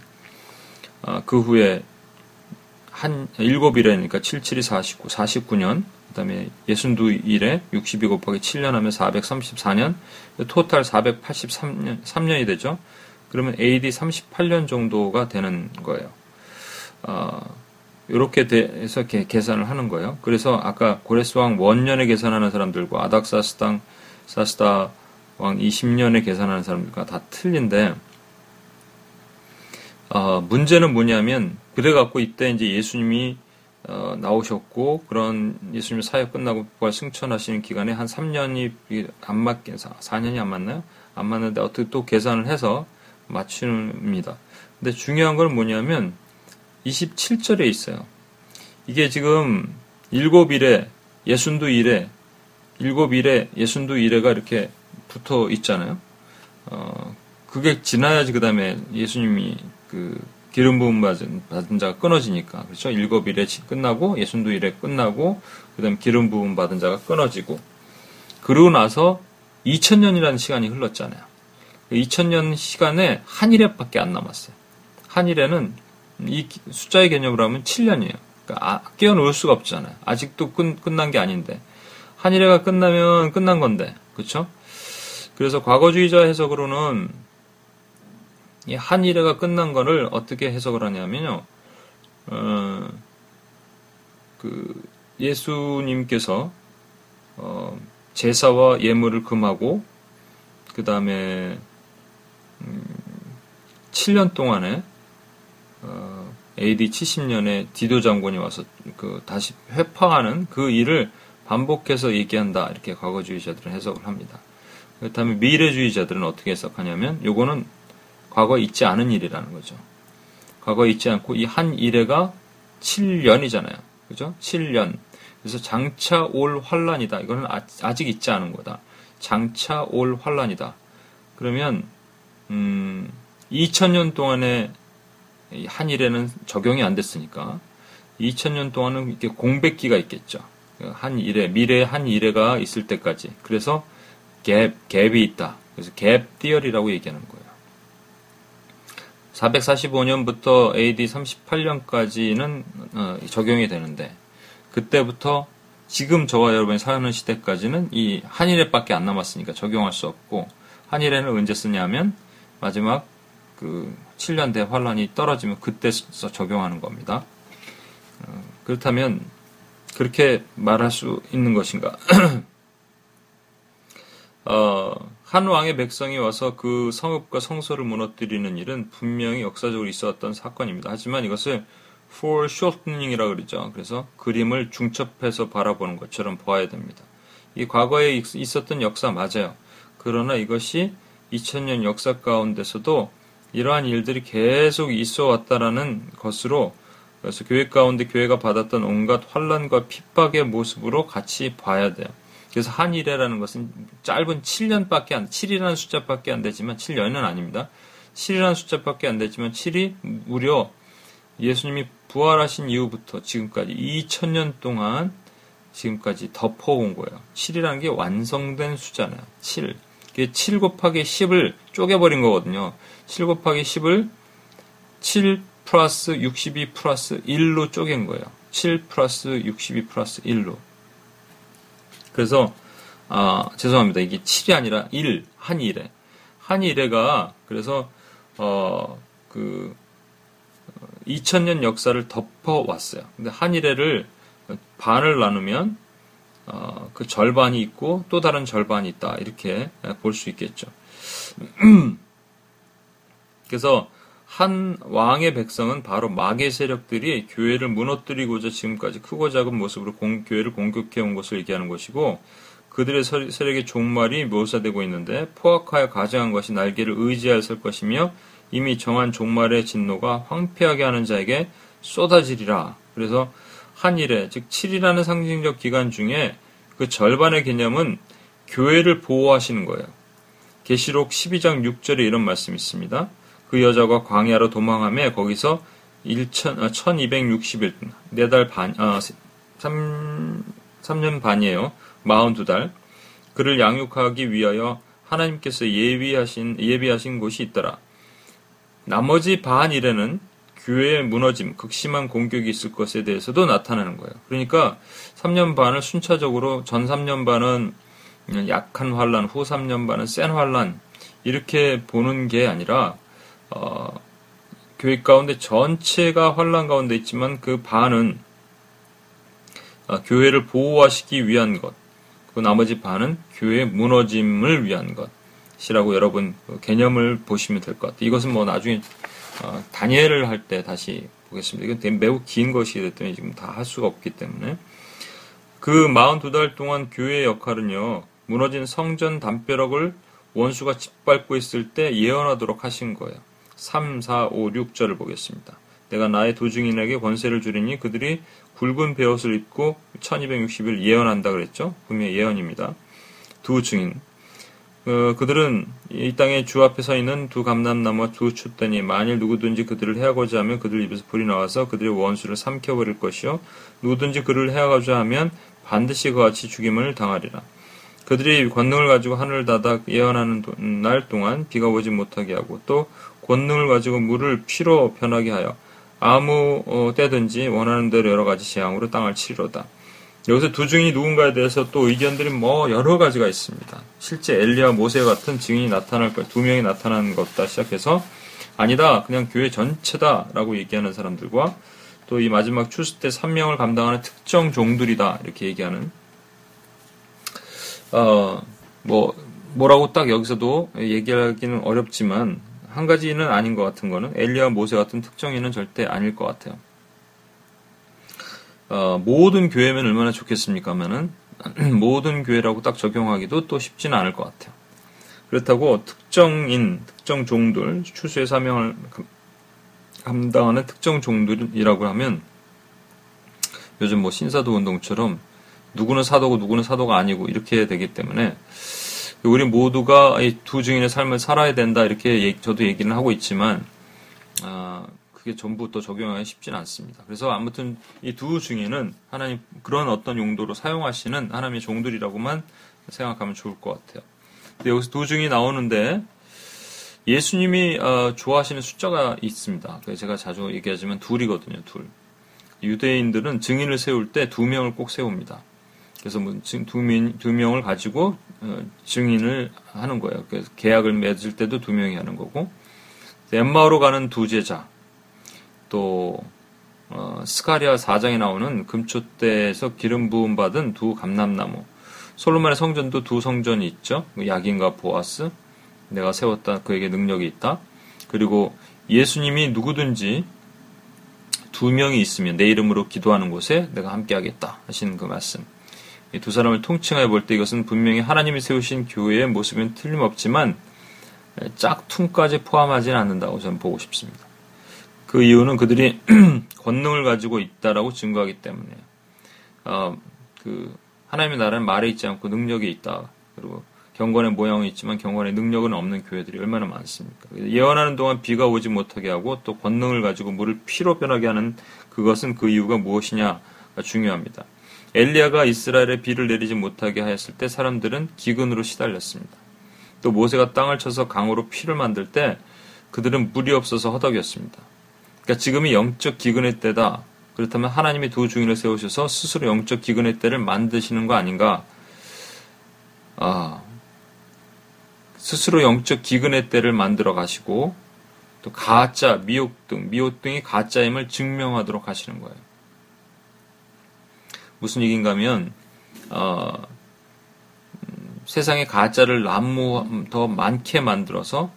Speaker 1: 어, 그 후에 한 7일에니까 77이 49, 49년, 그 다음에 62일에 62 곱하기 7년 하면 434년, 토탈 483년, 3년이 되죠. 그러면 AD 38년 정도가 되는 거예요. 어, 이렇게 돼서 계산을 하는 거예요. 그래서 아까 고레스 왕 원년에 계산하는 사람들과 아닥사스당 사스다 왕 20년에 계산하는 사람들과 다 틀린데 어, 문제는 뭐냐면 그래갖고 이때 이제 예수님이 어, 나오셨고 그런 예수님 사역 끝나고 부활 승천하시는 기간에 한 3년이 안 맞게 4년이 안 맞나요? 안 맞는데 어떻게 또 계산을 해서 맞춥니다. 근데 중요한 건 뭐냐면 27절에 있어요. 이게 지금 일곱 일에 예순두 일에 일곱 일에 예순두 일에가 이렇게 붙어 있잖아요. 어, 그게 지나야지 그 다음에 예수님이 그 기름 부음 받은, 받은 자가 끊어지니까 그렇죠. 일곱 일에 끝나고 예순두 일에 끝나고 그 다음에 기름 부음 받은 자가 끊어지고 그러고 나서 2000년이라는 시간이 흘렀잖아요. 2000년 시간에 한 일에밖에 안 남았어요. 한 일에는 이 숫자의 개념으로 하면 7년이에요. 그러니까 아, 끼워 넣을 수가 없잖아요. 아직도 끝, 끝난 게 아닌데. 한일회가 끝나면 끝난 건데. 그쵸? 그래서 과거주의자 해석으로는 이 한일회가 끝난 거를 어떻게 해석을 하냐면요. 어, 그 예수님께서 어, 제사와 예물을 금하고 그 다음에 음, 7년 동안에 어, AD 70년에 디도 장군이 와서 그 다시 회파하는 그 일을 반복해서 얘기한다 이렇게 과거주의자들은 해석을 합니다. 그렇다면 미래주의자들은 어떻게 해석하냐면 요거는 과거에 있지 않은 일이라는 거죠. 과거에 있지 않고 이 한 일회가 7년이잖아요. 그죠? 7년. 그래서 장차 올 환란이다. 이거는 아직 있지 않은 거다. 장차 올 환란이다. 그러면 음, 2000년 동안에 한 일에는 적용이 안 됐으니까 2000년 동안은 이렇게 공백기가 있겠죠. 한 일에 미래 한 일에가 있을 때까지. 그래서 갭 갭이 있다. 그래서 갭 띠어리라고 얘기하는 거예요. 445년부터 AD 38년까지는 어, 적용이 되는데 그때부터 지금 저와 여러분이 사는 시대까지는 이 한일에밖에 안 남았으니까 적용할 수 없고 한일에는 언제 쓰냐면 마지막 그 7년 대 환란이 떨어지면 그때 써 적용하는 겁니다. 어, 그렇다면 그렇게 말할 수 있는 것인가? 어, 한 왕의 백성이 와서 그 성읍과 성소를 무너뜨리는 일은 분명히 역사적으로 있었던 사건입니다. 하지만 이것을 foreshortening이라고 그러죠. 그래서 그림을 중첩해서 바라보는 것처럼 보아야 됩니다. 이 과거에 있었던 역사 맞아요. 그러나 이것이 2000년 역사 가운데서도 이러한 일들이 계속 있어 왔다라는 것으로 그래서 교회 가운데 교회가 받았던 온갖 환란과 핍박의 모습으로 같이 봐야 돼요. 그래서 한일회라는 것은 짧은 7년밖에 안, 7이라는 숫자밖에 안 되지만 7년은 아닙니다. 7이라는 숫자밖에 안 되지만 7이 무려 예수님이 부활하신 이후부터 지금까지 2000년 동안 지금까지 덮어온 거예요. 7이라는 게 완성된 숫자네요. 7. 7 곱하기 10을 쪼개버린 거거든요. 7 곱하기 10을 7 플러스 62 플러스 1로 쪼갠 거예요. 17 플러스 62 플러스 1로. 그래서 아, 죄송합니다. 이게 7이 아니라 1, 한일에. 한일에가 그래서 어, 그 2000년 역사를 덮어왔어요. 근데 한일에를 반을 나누면 어, 그 절반이 있고 또 다른 절반이 있다. 이렇게 볼 수 있겠죠. 그래서 한 왕의 백성은 바로 마계 세력들이 교회를 무너뜨리고자 지금까지 크고 작은 모습으로 공, 교회를 공격해 온 것을 얘기하는 것이고 그들의 세력의 종말이 묘사되고 있는데 포악하여 가정한 것이 날개를 설 것이며 이미 정한 종말의 진노가 황폐하게 하는 자에게 쏟아지리라. 그래서 한 일에 즉 7이라는 상징적 기간 중에 그 절반의 개념은 교회를 보호하시는 거예요. 계시록 12장 6절에 이런 말씀이 있습니다. 그 여자가 광야로 도망함에 거기서 1천, 1260일, 4달 반, 아, 3, 3년 반이에요. 42달. 그를 양육하기 위하여 하나님께서 예비하신, 예비하신 곳이 있더라. 나머지 반 일에는 교회의 무너짐, 극심한 공격이 있을 것에 대해서도 나타나는 거예요. 그러니까 3년 반을 순차적으로 전 3년 반은 약한 환란, 후 3년 반은 센 환란 이렇게 보는 게 아니라 어, 교회 가운데 전체가 환란 가운데 있지만 그 반은 어, 교회를 보호하시기 위한 것, 그 나머지 반은 교회의 무너짐을 위한 것이라고 여러분 그 개념을 보시면 될 것 같아요. 이것은 뭐 나중에 어, 다니엘을 할때 다시 보겠습니다. 이건 매우 긴 것이 됐더니 지금 다 할 수가 없기 때문에 그 42달 동안 교회의 역할은요 무너진 성전 담벼락을 원수가 짓밟고 있을 때 예언하도록 하신 거예요. 3, 4, 5, 6절을 보겠습니다. 내가 나의 도중인에게 권세를 주리니 그들이 굵은 베옷을 입고 1260일 예언한다 그랬죠. 분명히 예언입니다. 두 증인. 어, 그들은 이 땅에 주 앞에 서 있는 두 감람나무와 두 촛대니 만일 누구든지 그들을 해하고자 하면 그들 입에서 불이 나와서 그들의 원수를 삼켜버릴 것이요 누구든지 그를 해하고자 하면 반드시 그와 같이 죽임을 당하리라. 그들이 권능을 가지고 하늘을 닫아 예언하는 날 동안 비가 오지 못하게 하고 또 권능을 가지고 물을 피로 변하게 하여 아무 어, 때든지 원하는 대로 여러 가지 재앙으로 땅을 치리로다. 여기서 두 증인이 누군가에 대해서 또 의견들이 뭐 여러 가지가 있습니다. 실제 엘리와 모세 같은 증인이 나타날 것, 두 명이 나타나는 것부터 시작해서 아니다, 그냥 교회 전체다라고 얘기하는 사람들과 또 이 마지막 추수 때 3명을 감당하는 특정 종들이다 이렇게 얘기하는 어, 뭐 뭐라고 딱 여기서도 얘기하기는 어렵지만 한 가지는 아닌 것 같은 거는 엘리와 모세 같은 특정인은 절대 아닐 것 같아요. 어, 모든 교회면 얼마나 좋겠습니까? 하면은 모든 교회라고 딱 적용하기도 또 쉽지는 않을 것 같아요. 그렇다고 특정인, 특정 종들, 추수의 사명을 감당하는 특정 종들이라고 하면 요즘 뭐 신사도 운동처럼 누구는 사도고 누구는 사도가 아니고 이렇게 되기 때문에 우리 모두가 이 두 증인의 삶을 살아야 된다 이렇게 저도 얘기는 하고 있지만 아, 그게 전부 또 적용하기 쉽지는 않습니다. 그래서 아무튼 이 두 증인은 하나님 그런 어떤 용도로 사용하시는 하나님의 종들이라고만 생각하면 좋을 것 같아요. 근데 여기서 두 증이 나오는데 예수님이 어, 좋아하시는 숫자가 있습니다. 제가 자주 얘기하지만 둘이거든요. 둘. 유대인들은 증인을 세울 때 두 명을 꼭 세웁니다. 그래서 뭐 두, 명, 두 명을 가지고 어, 증인을 하는 거예요. 그래서 계약을 맺을 때도 두 명이 하는 거고 엠마오로 가는 두 제자 또 어, 스카리아 4장에 나오는 금초대에서 기름 부음 받은 두 감람나무 솔로몬의 성전도 두 성전이 있죠. 야긴과 보아스 내가 세웠다 그에게 능력이 있다. 그리고 예수님이 누구든지 두 명이 있으면 내 이름으로 기도하는 곳에 내가 함께하겠다 하시는 그 말씀. 두 사람을 통칭해 볼때 이것은 분명히 하나님이 세우신 교회의 모습은 틀림없지만 짝퉁까지 포함하지는 않는다고 저는 보고 싶습니다. 그 이유는 그들이 권능을 가지고 있다라고 증거하기 때문에요. 어, 그 하나님의 나라는 말에 있지 않고 능력이 있다. 그리고 경건의 모양은 있지만 경건의 능력은 없는 교회들이 얼마나 많습니까? 예언하는 동안 비가 오지 못하게 하고 또 권능을 가지고 물을 피로 변하게 하는 그것은 그 이유가 무엇이냐가 중요합니다. 엘리야가 이스라엘에 비를 내리지 못하게 하였을 때 사람들은 기근으로 시달렸습니다. 또 모세가 땅을 쳐서 강으로 피를 만들 때 그들은 물이 없어서 허덕였습니다. 그러니까 지금이 영적 기근의 때다. 그렇다면 하나님이 두 증인을 세우셔서 스스로 영적 기근의 때를 만드시는 거 아닌가? 아, 스스로 영적 기근의 때를 만들어 가시고 또 가짜 미혹 등, 미혹 등이 가짜임을 증명하도록 하시는 거예요. 무슨 얘기인가 하면 어, 음, 세상에 가짜를 난무 더 많게 만들어서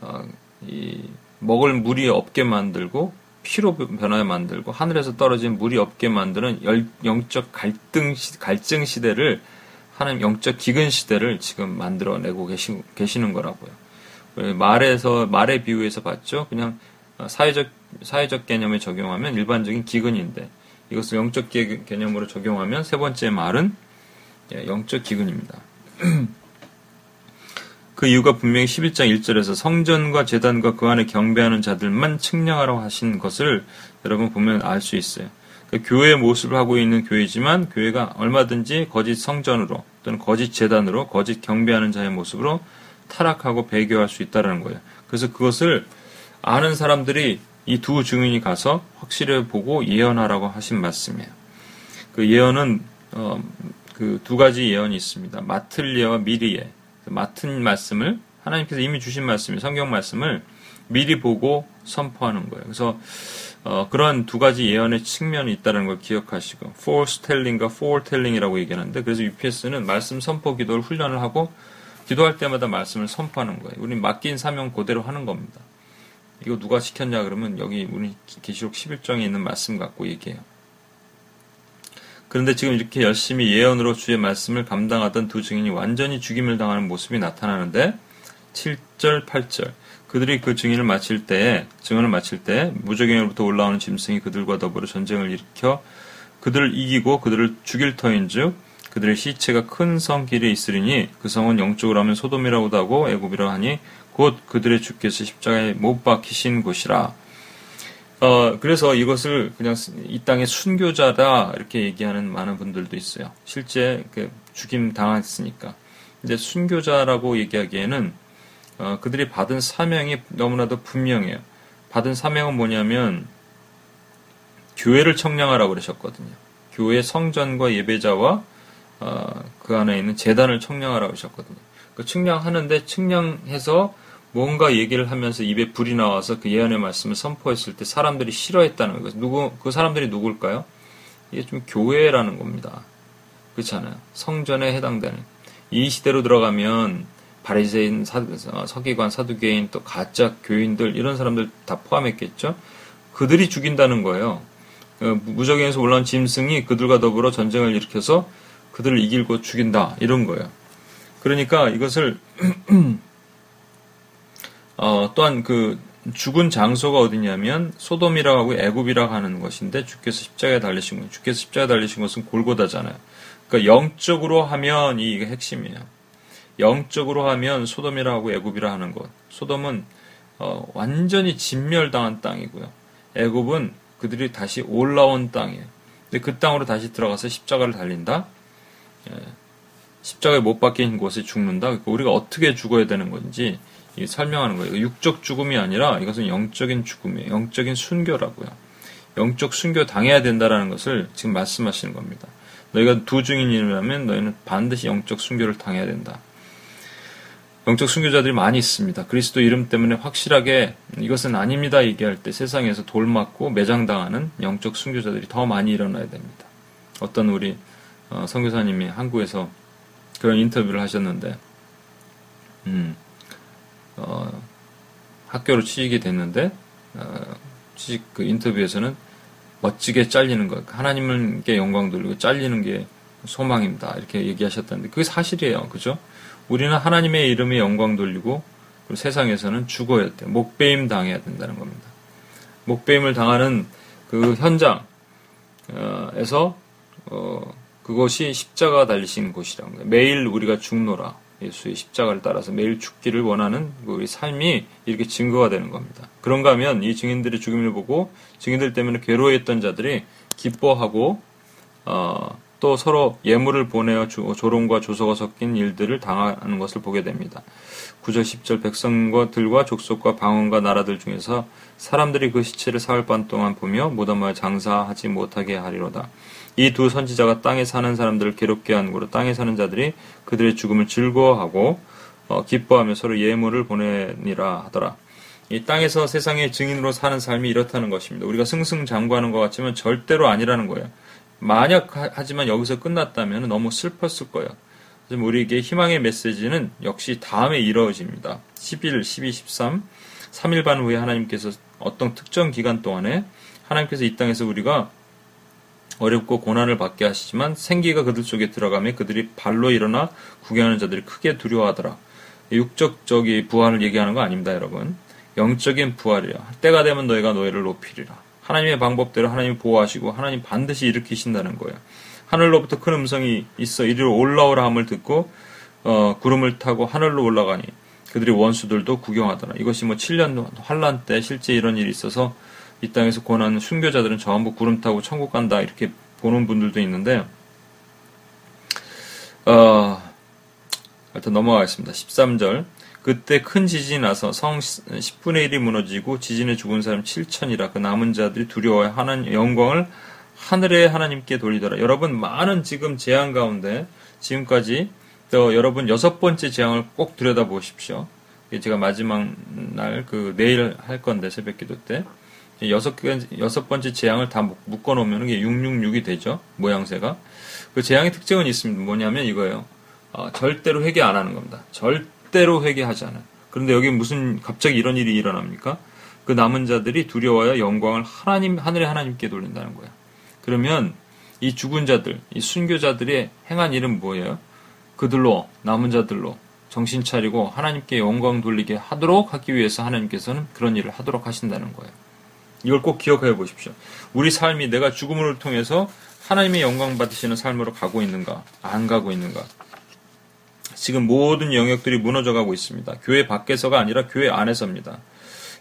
Speaker 1: 어, 이 먹을 물이 없게 만들고 피로 변화에 만들고 하늘에서 떨어진 물이 없게 만드는 열, 영적 갈등 시, 갈증 시대를 하나님 영적 기근 시대를 지금 만들어내고 계시, 계시는 거라고요. 말에서 말의 비유에서 봤죠. 그냥 사회적 사회적 개념에 적용하면 일반적인 기근인데 이것을 영적 개념으로 적용하면 세 번째 말은 예, 영적 기근입니다. 그 이유가 분명히 11장 1절에서 성전과 재단과 그 안에 경배하는 자들만 측량하라고 하신 것을 여러분 보면 알 수 있어요. 그 교회의 모습을 하고 있는 교회지만 교회가 얼마든지 거짓 성전으로 또는 거짓 재단으로 거짓 경배하는 자의 모습으로 타락하고 배교할 수 있다는 거예요. 그래서 그것을 아는 사람들이 이 두 증인이 가서 확실히 보고 예언하라고 하신 말씀이에요. 그 예언은 어, 그 두 가지 예언이 있습니다. 마틀 예와 미리 예. 맡은 말씀을 하나님께서 이미 주신 말씀이 성경 말씀을 미리 보고 선포하는 거예요. 그래서 어, 그런 두 가지 예언의 측면이 있다는 걸 기억하시고 foretelling과 foretelling이라고 얘기하는데 그래서 UPS는 말씀 선포 기도를 훈련을 하고 기도할 때마다 말씀을 선포하는 거예요. 우리 맡긴 사명 그대로 하는 겁니다. 이거 누가 시켰냐 그러면 여기 우리 계시록 11장에 있는 말씀 갖고 얘기해요. 그런데 지금 이렇게 열심히 예언으로 주의 말씀을 감당하던 두 증인이 완전히 죽임을 당하는 모습이 나타나는데 7절, 8절 그들이 그 증인을 마칠 때 증언을 마칠 때 무적행으로부터 올라오는 짐승이 그들과 더불어 전쟁을 일으켜 그들을 이기고 그들을 죽일 터인즉 그들의 시체가 큰 성 길에 있으리니 그 성은 영적으로 하면 소돔이라고도 하고 애굽이라 하니 곧 그들의 주께서 십자가에 못 박히신 곳이라 어, 그래서 이것을 그냥 이 땅의 순교자다 이렇게 얘기하는 많은 분들도 있어요. 실제 그 죽임 당했으니까. 이제 순교자라고 얘기하기에는 어, 그들이 받은 사명이 너무나도 분명해요. 받은 사명은 뭐냐면 교회를 청량하라고 그러셨거든요. 교회 성전과 예배자와 어, 그 안에 있는 재단을 청량하라고 하셨거든요. 그 측량하는데 측량해서 뭔가 얘기를 하면서 입에 불이 나와서 그 예언의 말씀을 선포했을 때 사람들이 싫어했다는 거예요. 누구 그 사람들이 누굴까요? 이게 좀 교회라는 겁니다. 그렇잖아요. 성전에 해당되는 이 시대로 들어가면 바리새인, 어, 서기관, 사두개인, 또 가짜 교인들 이런 사람들 다 포함했겠죠. 그들이 죽인다는 거예요. 어, 무적행에서 올라온 짐승이 그들과 더불어 전쟁을 일으켜서 그들을 이길고 죽인다 이런 거예요. 그러니까 이것을 어, 또한 그 죽은 장소가 어디냐면 소돔이라고 하고 애굽이라고 하는 것인데 주께서 십자가에 달리신 거 주께서 십자가에 달리신 것은 골고다잖아요. 그러니까 영적으로 하면 이게 핵심이에요. 영적으로 하면 소돔이라고 애굽이라 하는 것. 소돔은 어, 완전히 진멸당한 땅이고요. 애굽은 그들이 다시 올라온 땅이에요. 근데 그 땅으로 다시 들어가서 십자가를 달린다. 예. 십자가에 못 박힌 곳에 죽는다. 그러니까 우리가 어떻게 죽어야 되는 건지 설명하는 거예요. 육적 죽음이 아니라 이것은 영적인 죽음이에요. 영적인 순교라고요. 영적 순교 당해야 된다라는 것을 지금 말씀하시는 겁니다. 너희가 두 증인이라면 너희는 반드시 영적 순교를 당해야 된다. 영적 순교자들이 많이 있습니다. 그리스도 이름 때문에 확실하게 이것은 아닙니다 얘기할 때 세상에서 돌 맞고 매장당하는 영적 순교자들이 더 많이 일어나야 됩니다. 어떤 우리 어, 선교사님이 한국에서 그런 인터뷰를 하셨는데, 음, 어, 학교로 취직이 됐는데 어, 취직 그 인터뷰에서는 멋지게 잘리는 것, 하나님께 영광 돌리고 잘리는 게 소망입니다. 이렇게 얘기하셨다는데 그게 사실이에요. 그죠? 우리는 하나님의 이름에 영광 돌리고 그리고 세상에서는 죽어야 돼. 목배임 당해야 된다는 겁니다. 목배임을 당하는 그 현장에서 어, 그것이 십자가 달리신 곳이라는 거예요. 매일 우리가 죽노라. 예수의 십자가를 따라서 매일 죽기를 원하는 그 우리 삶이 이렇게 증거가 되는 겁니다. 그런가 하면 이 증인들의 죽음을 보고 증인들 때문에 괴로워했던 자들이 기뻐하고 어, 또 서로 예물을 보내어 조롱과 조소가 섞인 일들을 당하는 것을 보게 됩니다. 9절 10절 백성과들과 족속과 방언과 나라들 중에서 사람들이 그 시체를 사흘 반 동안 보며 무덤을 장사하지 못하게 하리로다. 이 두 선지자가 땅에 사는 사람들을 괴롭게 한 고로 땅에 사는 자들이 그들의 죽음을 즐거워하고 어, 기뻐하며 서로 예물을 보내니라 하더라. 이 땅에서 세상의 증인으로 사는 삶이 이렇다는 것입니다. 우리가 승승장구하는 것 같지만 절대로 아니라는 거예요. 만약 하지만 여기서 끝났다면 너무 슬펐을 거예요. 우리에게 희망의 메시지는 역시 다음에 이루어집니다. 11, 12, 13, 3일 반 후에 하나님께서 어떤 특정 기간 동안에 하나님께서 이 땅에서 우리가 어렵고 고난을 받게 하시지만 생기가 그들 속에 들어가며 그들이 발로 일어나 구경하는 자들이 크게 두려워하더라. 육적 적이 부활을 얘기하는 거 아닙니다, 여러분. 영적인 부활이라. 때가 되면 너희가 너희를 높이리라. 하나님의 방법대로 하나님 보호하시고 하나님 반드시 일으키신다는 거예요. 하늘로부터 큰 음성이 있어 이리로 올라오라 함을 듣고 어, 구름을 타고 하늘로 올라가니 그들이 원수들도 구경하더라. 이것이 뭐 7년 환란 때 실제 이런 일이 있어서 이 땅에서 고난 순교자들은 전부 구름 타고 천국 간다 이렇게 보는 분들도 있는데 어, 하여튼 넘어가겠습니다. 13절 그때 큰 지진이 나서 성 10분의 1이 무너지고 지진에 죽은 사람 7천이라 그 남은 자들이 두려워해 하나님 영광을 하늘의 하나님께 돌리더라. 여러분 많은 지금 재앙 가운데 지금까지 또 여러분 여섯 번째 재앙을 꼭 들여다 보십시오. 제가 마지막 날 그 내일 할 건데 새벽 기도 때 여섯 여섯 번째 재앙을 다 묶어 놓으면 이게 666이 되죠. 모양새가. 그 재앙의 특징은 있습니다. 뭐냐면 이거예요. 어, 절대로 회개 안 하는 겁니다. 절대로 회개하지 않아요. 그런데 여기 무슨 갑자기 이런 일이 일어납니까? 그 남은 자들이 두려워야 영광을 하나님 하늘의 하나님께 돌린다는 거예요. 그러면 이 죽은 자들, 이 순교자들의 행한 일은 뭐예요? 그들로, 남은 자들로 정신 차리고 하나님께 영광 돌리게 하도록 하기 위해서 하나님께서는 그런 일을 하도록 하신다는 거예요. 이걸 꼭 기억해 보십시오. 우리 삶이 내가 죽음을 통해서 하나님의 영광 받으시는 삶으로 가고 있는가, 안 가고 있는가. 지금 모든 영역들이 무너져 가고 있습니다. 교회 밖에서가 아니라 교회 안에서입니다.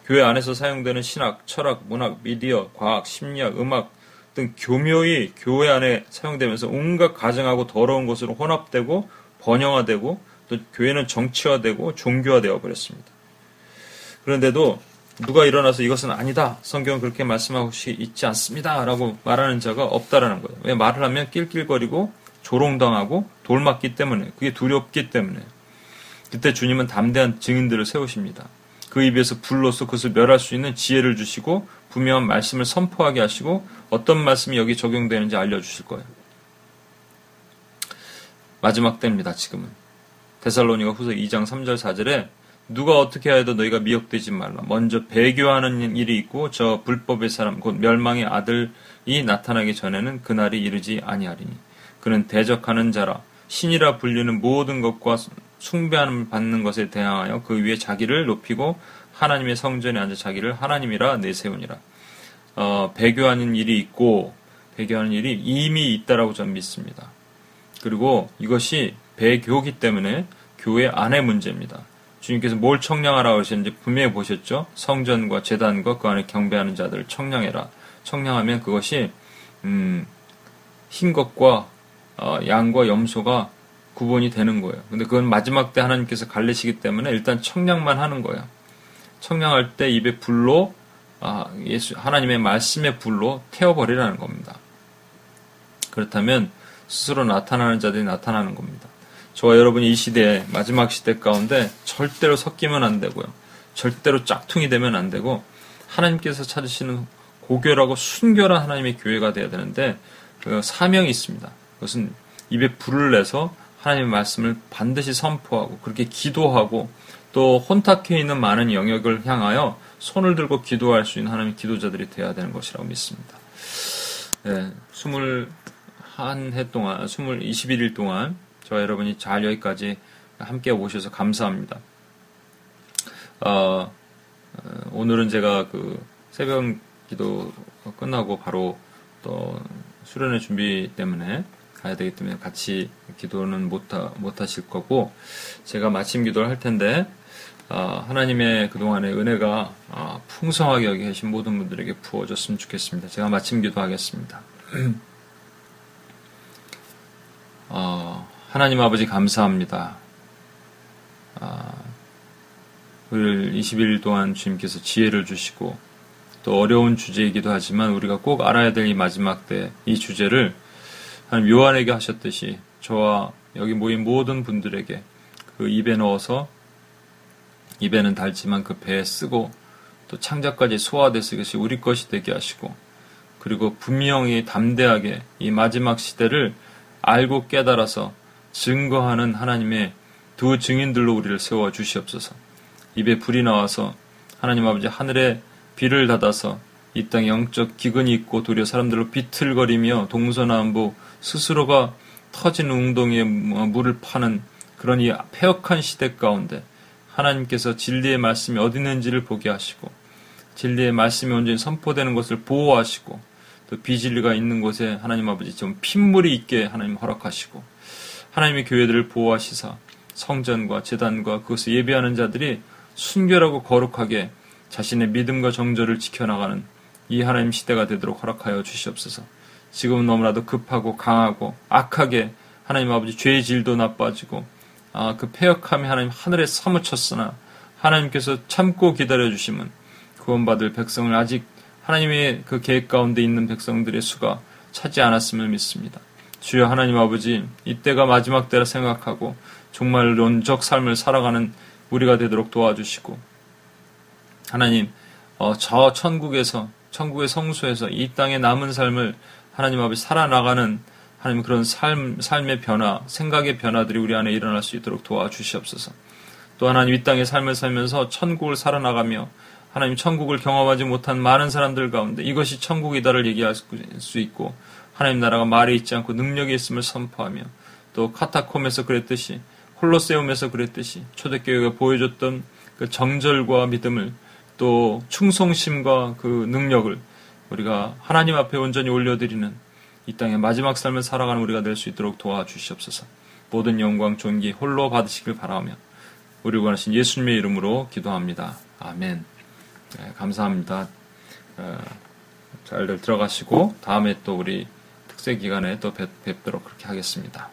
Speaker 1: 교회 안에서 사용되는 신학, 철학, 문학, 미디어, 과학, 심리학, 음악, 등 교묘히 교회 안에 사용되면서 온갖 가정하고 더러운 것으로 혼합되고 번영화되고 또 교회는 정치화되고 종교화되어 버렸습니다. 그런데도 누가 일어나서 이것은 아니다. 성경은 그렇게 말씀하고 있지 않습니다. 라고 말하는 자가 없다라는 거예요. 왜 말을 하면 낄낄거리고 조롱당하고 돌맞기 때문에 그게 두렵기 때문에 그때 주님은 담대한 증인들을 세우십니다. 그 입에서 불로서 그것을 멸할 수 있는 지혜를 주시고 분명한 말씀을 선포하게 하시고 어떤 말씀이 여기 적용되는지 알려주실 거예요. 마지막 때입니다, 지금은. 데살로니가 후서 2장 3절 4절에 누가 어떻게 하여도 너희가 미혹되지 말라. 먼저 배교하는 일이 있고 저 불법의 사람 곧 멸망의 아들이 나타나기 전에는 그날이 이르지 아니하리니 그는 대적하는 자라 신이라 불리는 모든 것과 숭배함을 받는 것에 대하여 그 위에 자기를 높이고 하나님의 성전에 앉아 자기를 하나님이라 내세우니라. 어, 배교하는 일이 있고 배교하는 일이 이미 있다라고 저는 믿습니다. 그리고 이것이 배교기 때문에 교회 안의 문제입니다. 주님께서 뭘 청량하라고 하셨는지 분명히 보셨죠? 성전과 재단과 그 안에 경배하는 자들을 청량해라. 청량하면 그것이 음, 흰 것과 어, 양과 염소가 구분이 되는 거예요. 근데 그건 마지막 때 하나님께서 갈래시기 때문에 일단 청량만 하는 거예요. 청량할 때 입에 불로 아, 예수 하나님의 말씀의 불로 태워버리라는 겁니다. 그렇다면 스스로 나타나는 자들이 나타나는 겁니다. 저와 여러분이 이 시대에 마지막 시대 가운데 절대로 섞이면 안 되고요. 절대로 짝퉁이 되면 안 되고 하나님께서 찾으시는 고결하고 순결한 하나님의 교회가 되어야 되는데 그 사명이 있습니다. 그것은 입에 불을 내서 하나님의 말씀을 반드시 선포하고 그렇게 기도하고 또 혼탁해 있는 많은 영역을 향하여 손을 들고 기도할 수 있는 하나님의 기도자들이 되어야 되는 것이라고 믿습니다. 네, 21해 동안, 20, 21일 동안 저와 여러분이 잘 여기까지 함께 오셔서 감사합니다. 어, 어, 오늘은 제가 그 새벽 기도 끝나고 바로 또 수련회 준비 때문에 가야 되기 때문에 같이 기도는 못, 못 하실 거고 제가 마침 기도를 할 텐데 어, 하나님의 그동안의 은혜가 어, 풍성하게 여기 계신 모든 분들에게 부어졌으면 좋겠습니다. 제가 마침 기도하겠습니다. 어, 하나님 아버지 감사합니다. 아, 우리를 21일 동안 주님께서 지혜를 주시고 또 어려운 주제이기도 하지만 우리가 꼭 알아야 될 이 마지막 때 이 주제를 하나님 요한에게 하셨듯이 저와 여기 모인 모든 분들에게 그 입에 넣어서 입에는 달지만 그 배에 쓰고 또 창자까지 소화돼서 이것이 우리 것이 되게 하시고 그리고 분명히 담대하게 이 마지막 시대를 알고 깨달아서 증거하는 하나님의 두 증인들로 우리를 세워 주시옵소서. 입에 불이 나와서 하나님 아버지 하늘에 비를 닫아서 이 땅에 영적 기근이 있고 도리어 사람들로 비틀거리며 동서남북 스스로가 터진 웅덩이에 물을 파는 그런 이 폐역한 시대 가운데 하나님께서 진리의 말씀이 어디 있는지를 보게 하시고 진리의 말씀이 온전히 선포되는 것을 보호하시고 또 비진리가 있는 곳에 하나님 아버지 좀 핏물이 있게 하나님 허락하시고 하나님의 교회들을 보호하시사 성전과 재단과 그것을 예배하는 자들이 순결하고 거룩하게 자신의 믿음과 정절을 지켜나가는 이 하나님 시대가 되도록 허락하여 주시옵소서. 지금은 너무나도 급하고 강하고 악하게 하나님 아버지 죄의 질도 나빠지고 아, 그 폐역함이 하나님 하늘에 사무쳤으나 하나님께서 참고 기다려 주심은 구원받을 백성을 아직 하나님의 그 계획 가운데 있는 백성들의 수가 차지 않았음을 믿습니다. 주여 하나님 아버지 이때가 마지막 때라 생각하고 정말 론적 삶을 살아가는 우리가 되도록 도와주시고 하나님 어, 저 천국에서 천국의 성소에서 이 땅의 남은 삶을 하나님 아버지 살아나가는 하나님 그런 삶 삶의 변화 생각의 변화들이 우리 안에 일어날 수 있도록 도와주시옵소서. 또 하나님 이 땅의 삶을 살면서 천국을 살아나가며 하나님 천국을 경험하지 못한 많은 사람들 가운데 이것이 천국이다를 얘기할 수 있고 하나님 나라가 말에 있지 않고 능력이 있음을 선포하며 또 카타콤에서 그랬듯이 홀로세움에서 그랬듯이 초대교회가 보여줬던 그 정절과 믿음을 또 충성심과 그 능력을 우리가 하나님 앞에 온전히 올려드리는 이 땅의 마지막 삶을 살아가는 우리가 될 수 있도록 도와주시옵소서. 모든 영광 존귀 홀로 받으시길 바라며 우리 원하신 예수님의 이름으로 기도합니다. 아멘. 네, 감사합니다. 어, 잘들 들어가시고 다음에 또 우리 특세 기간에 또 뵙, 뵙도록 그렇게 하겠습니다.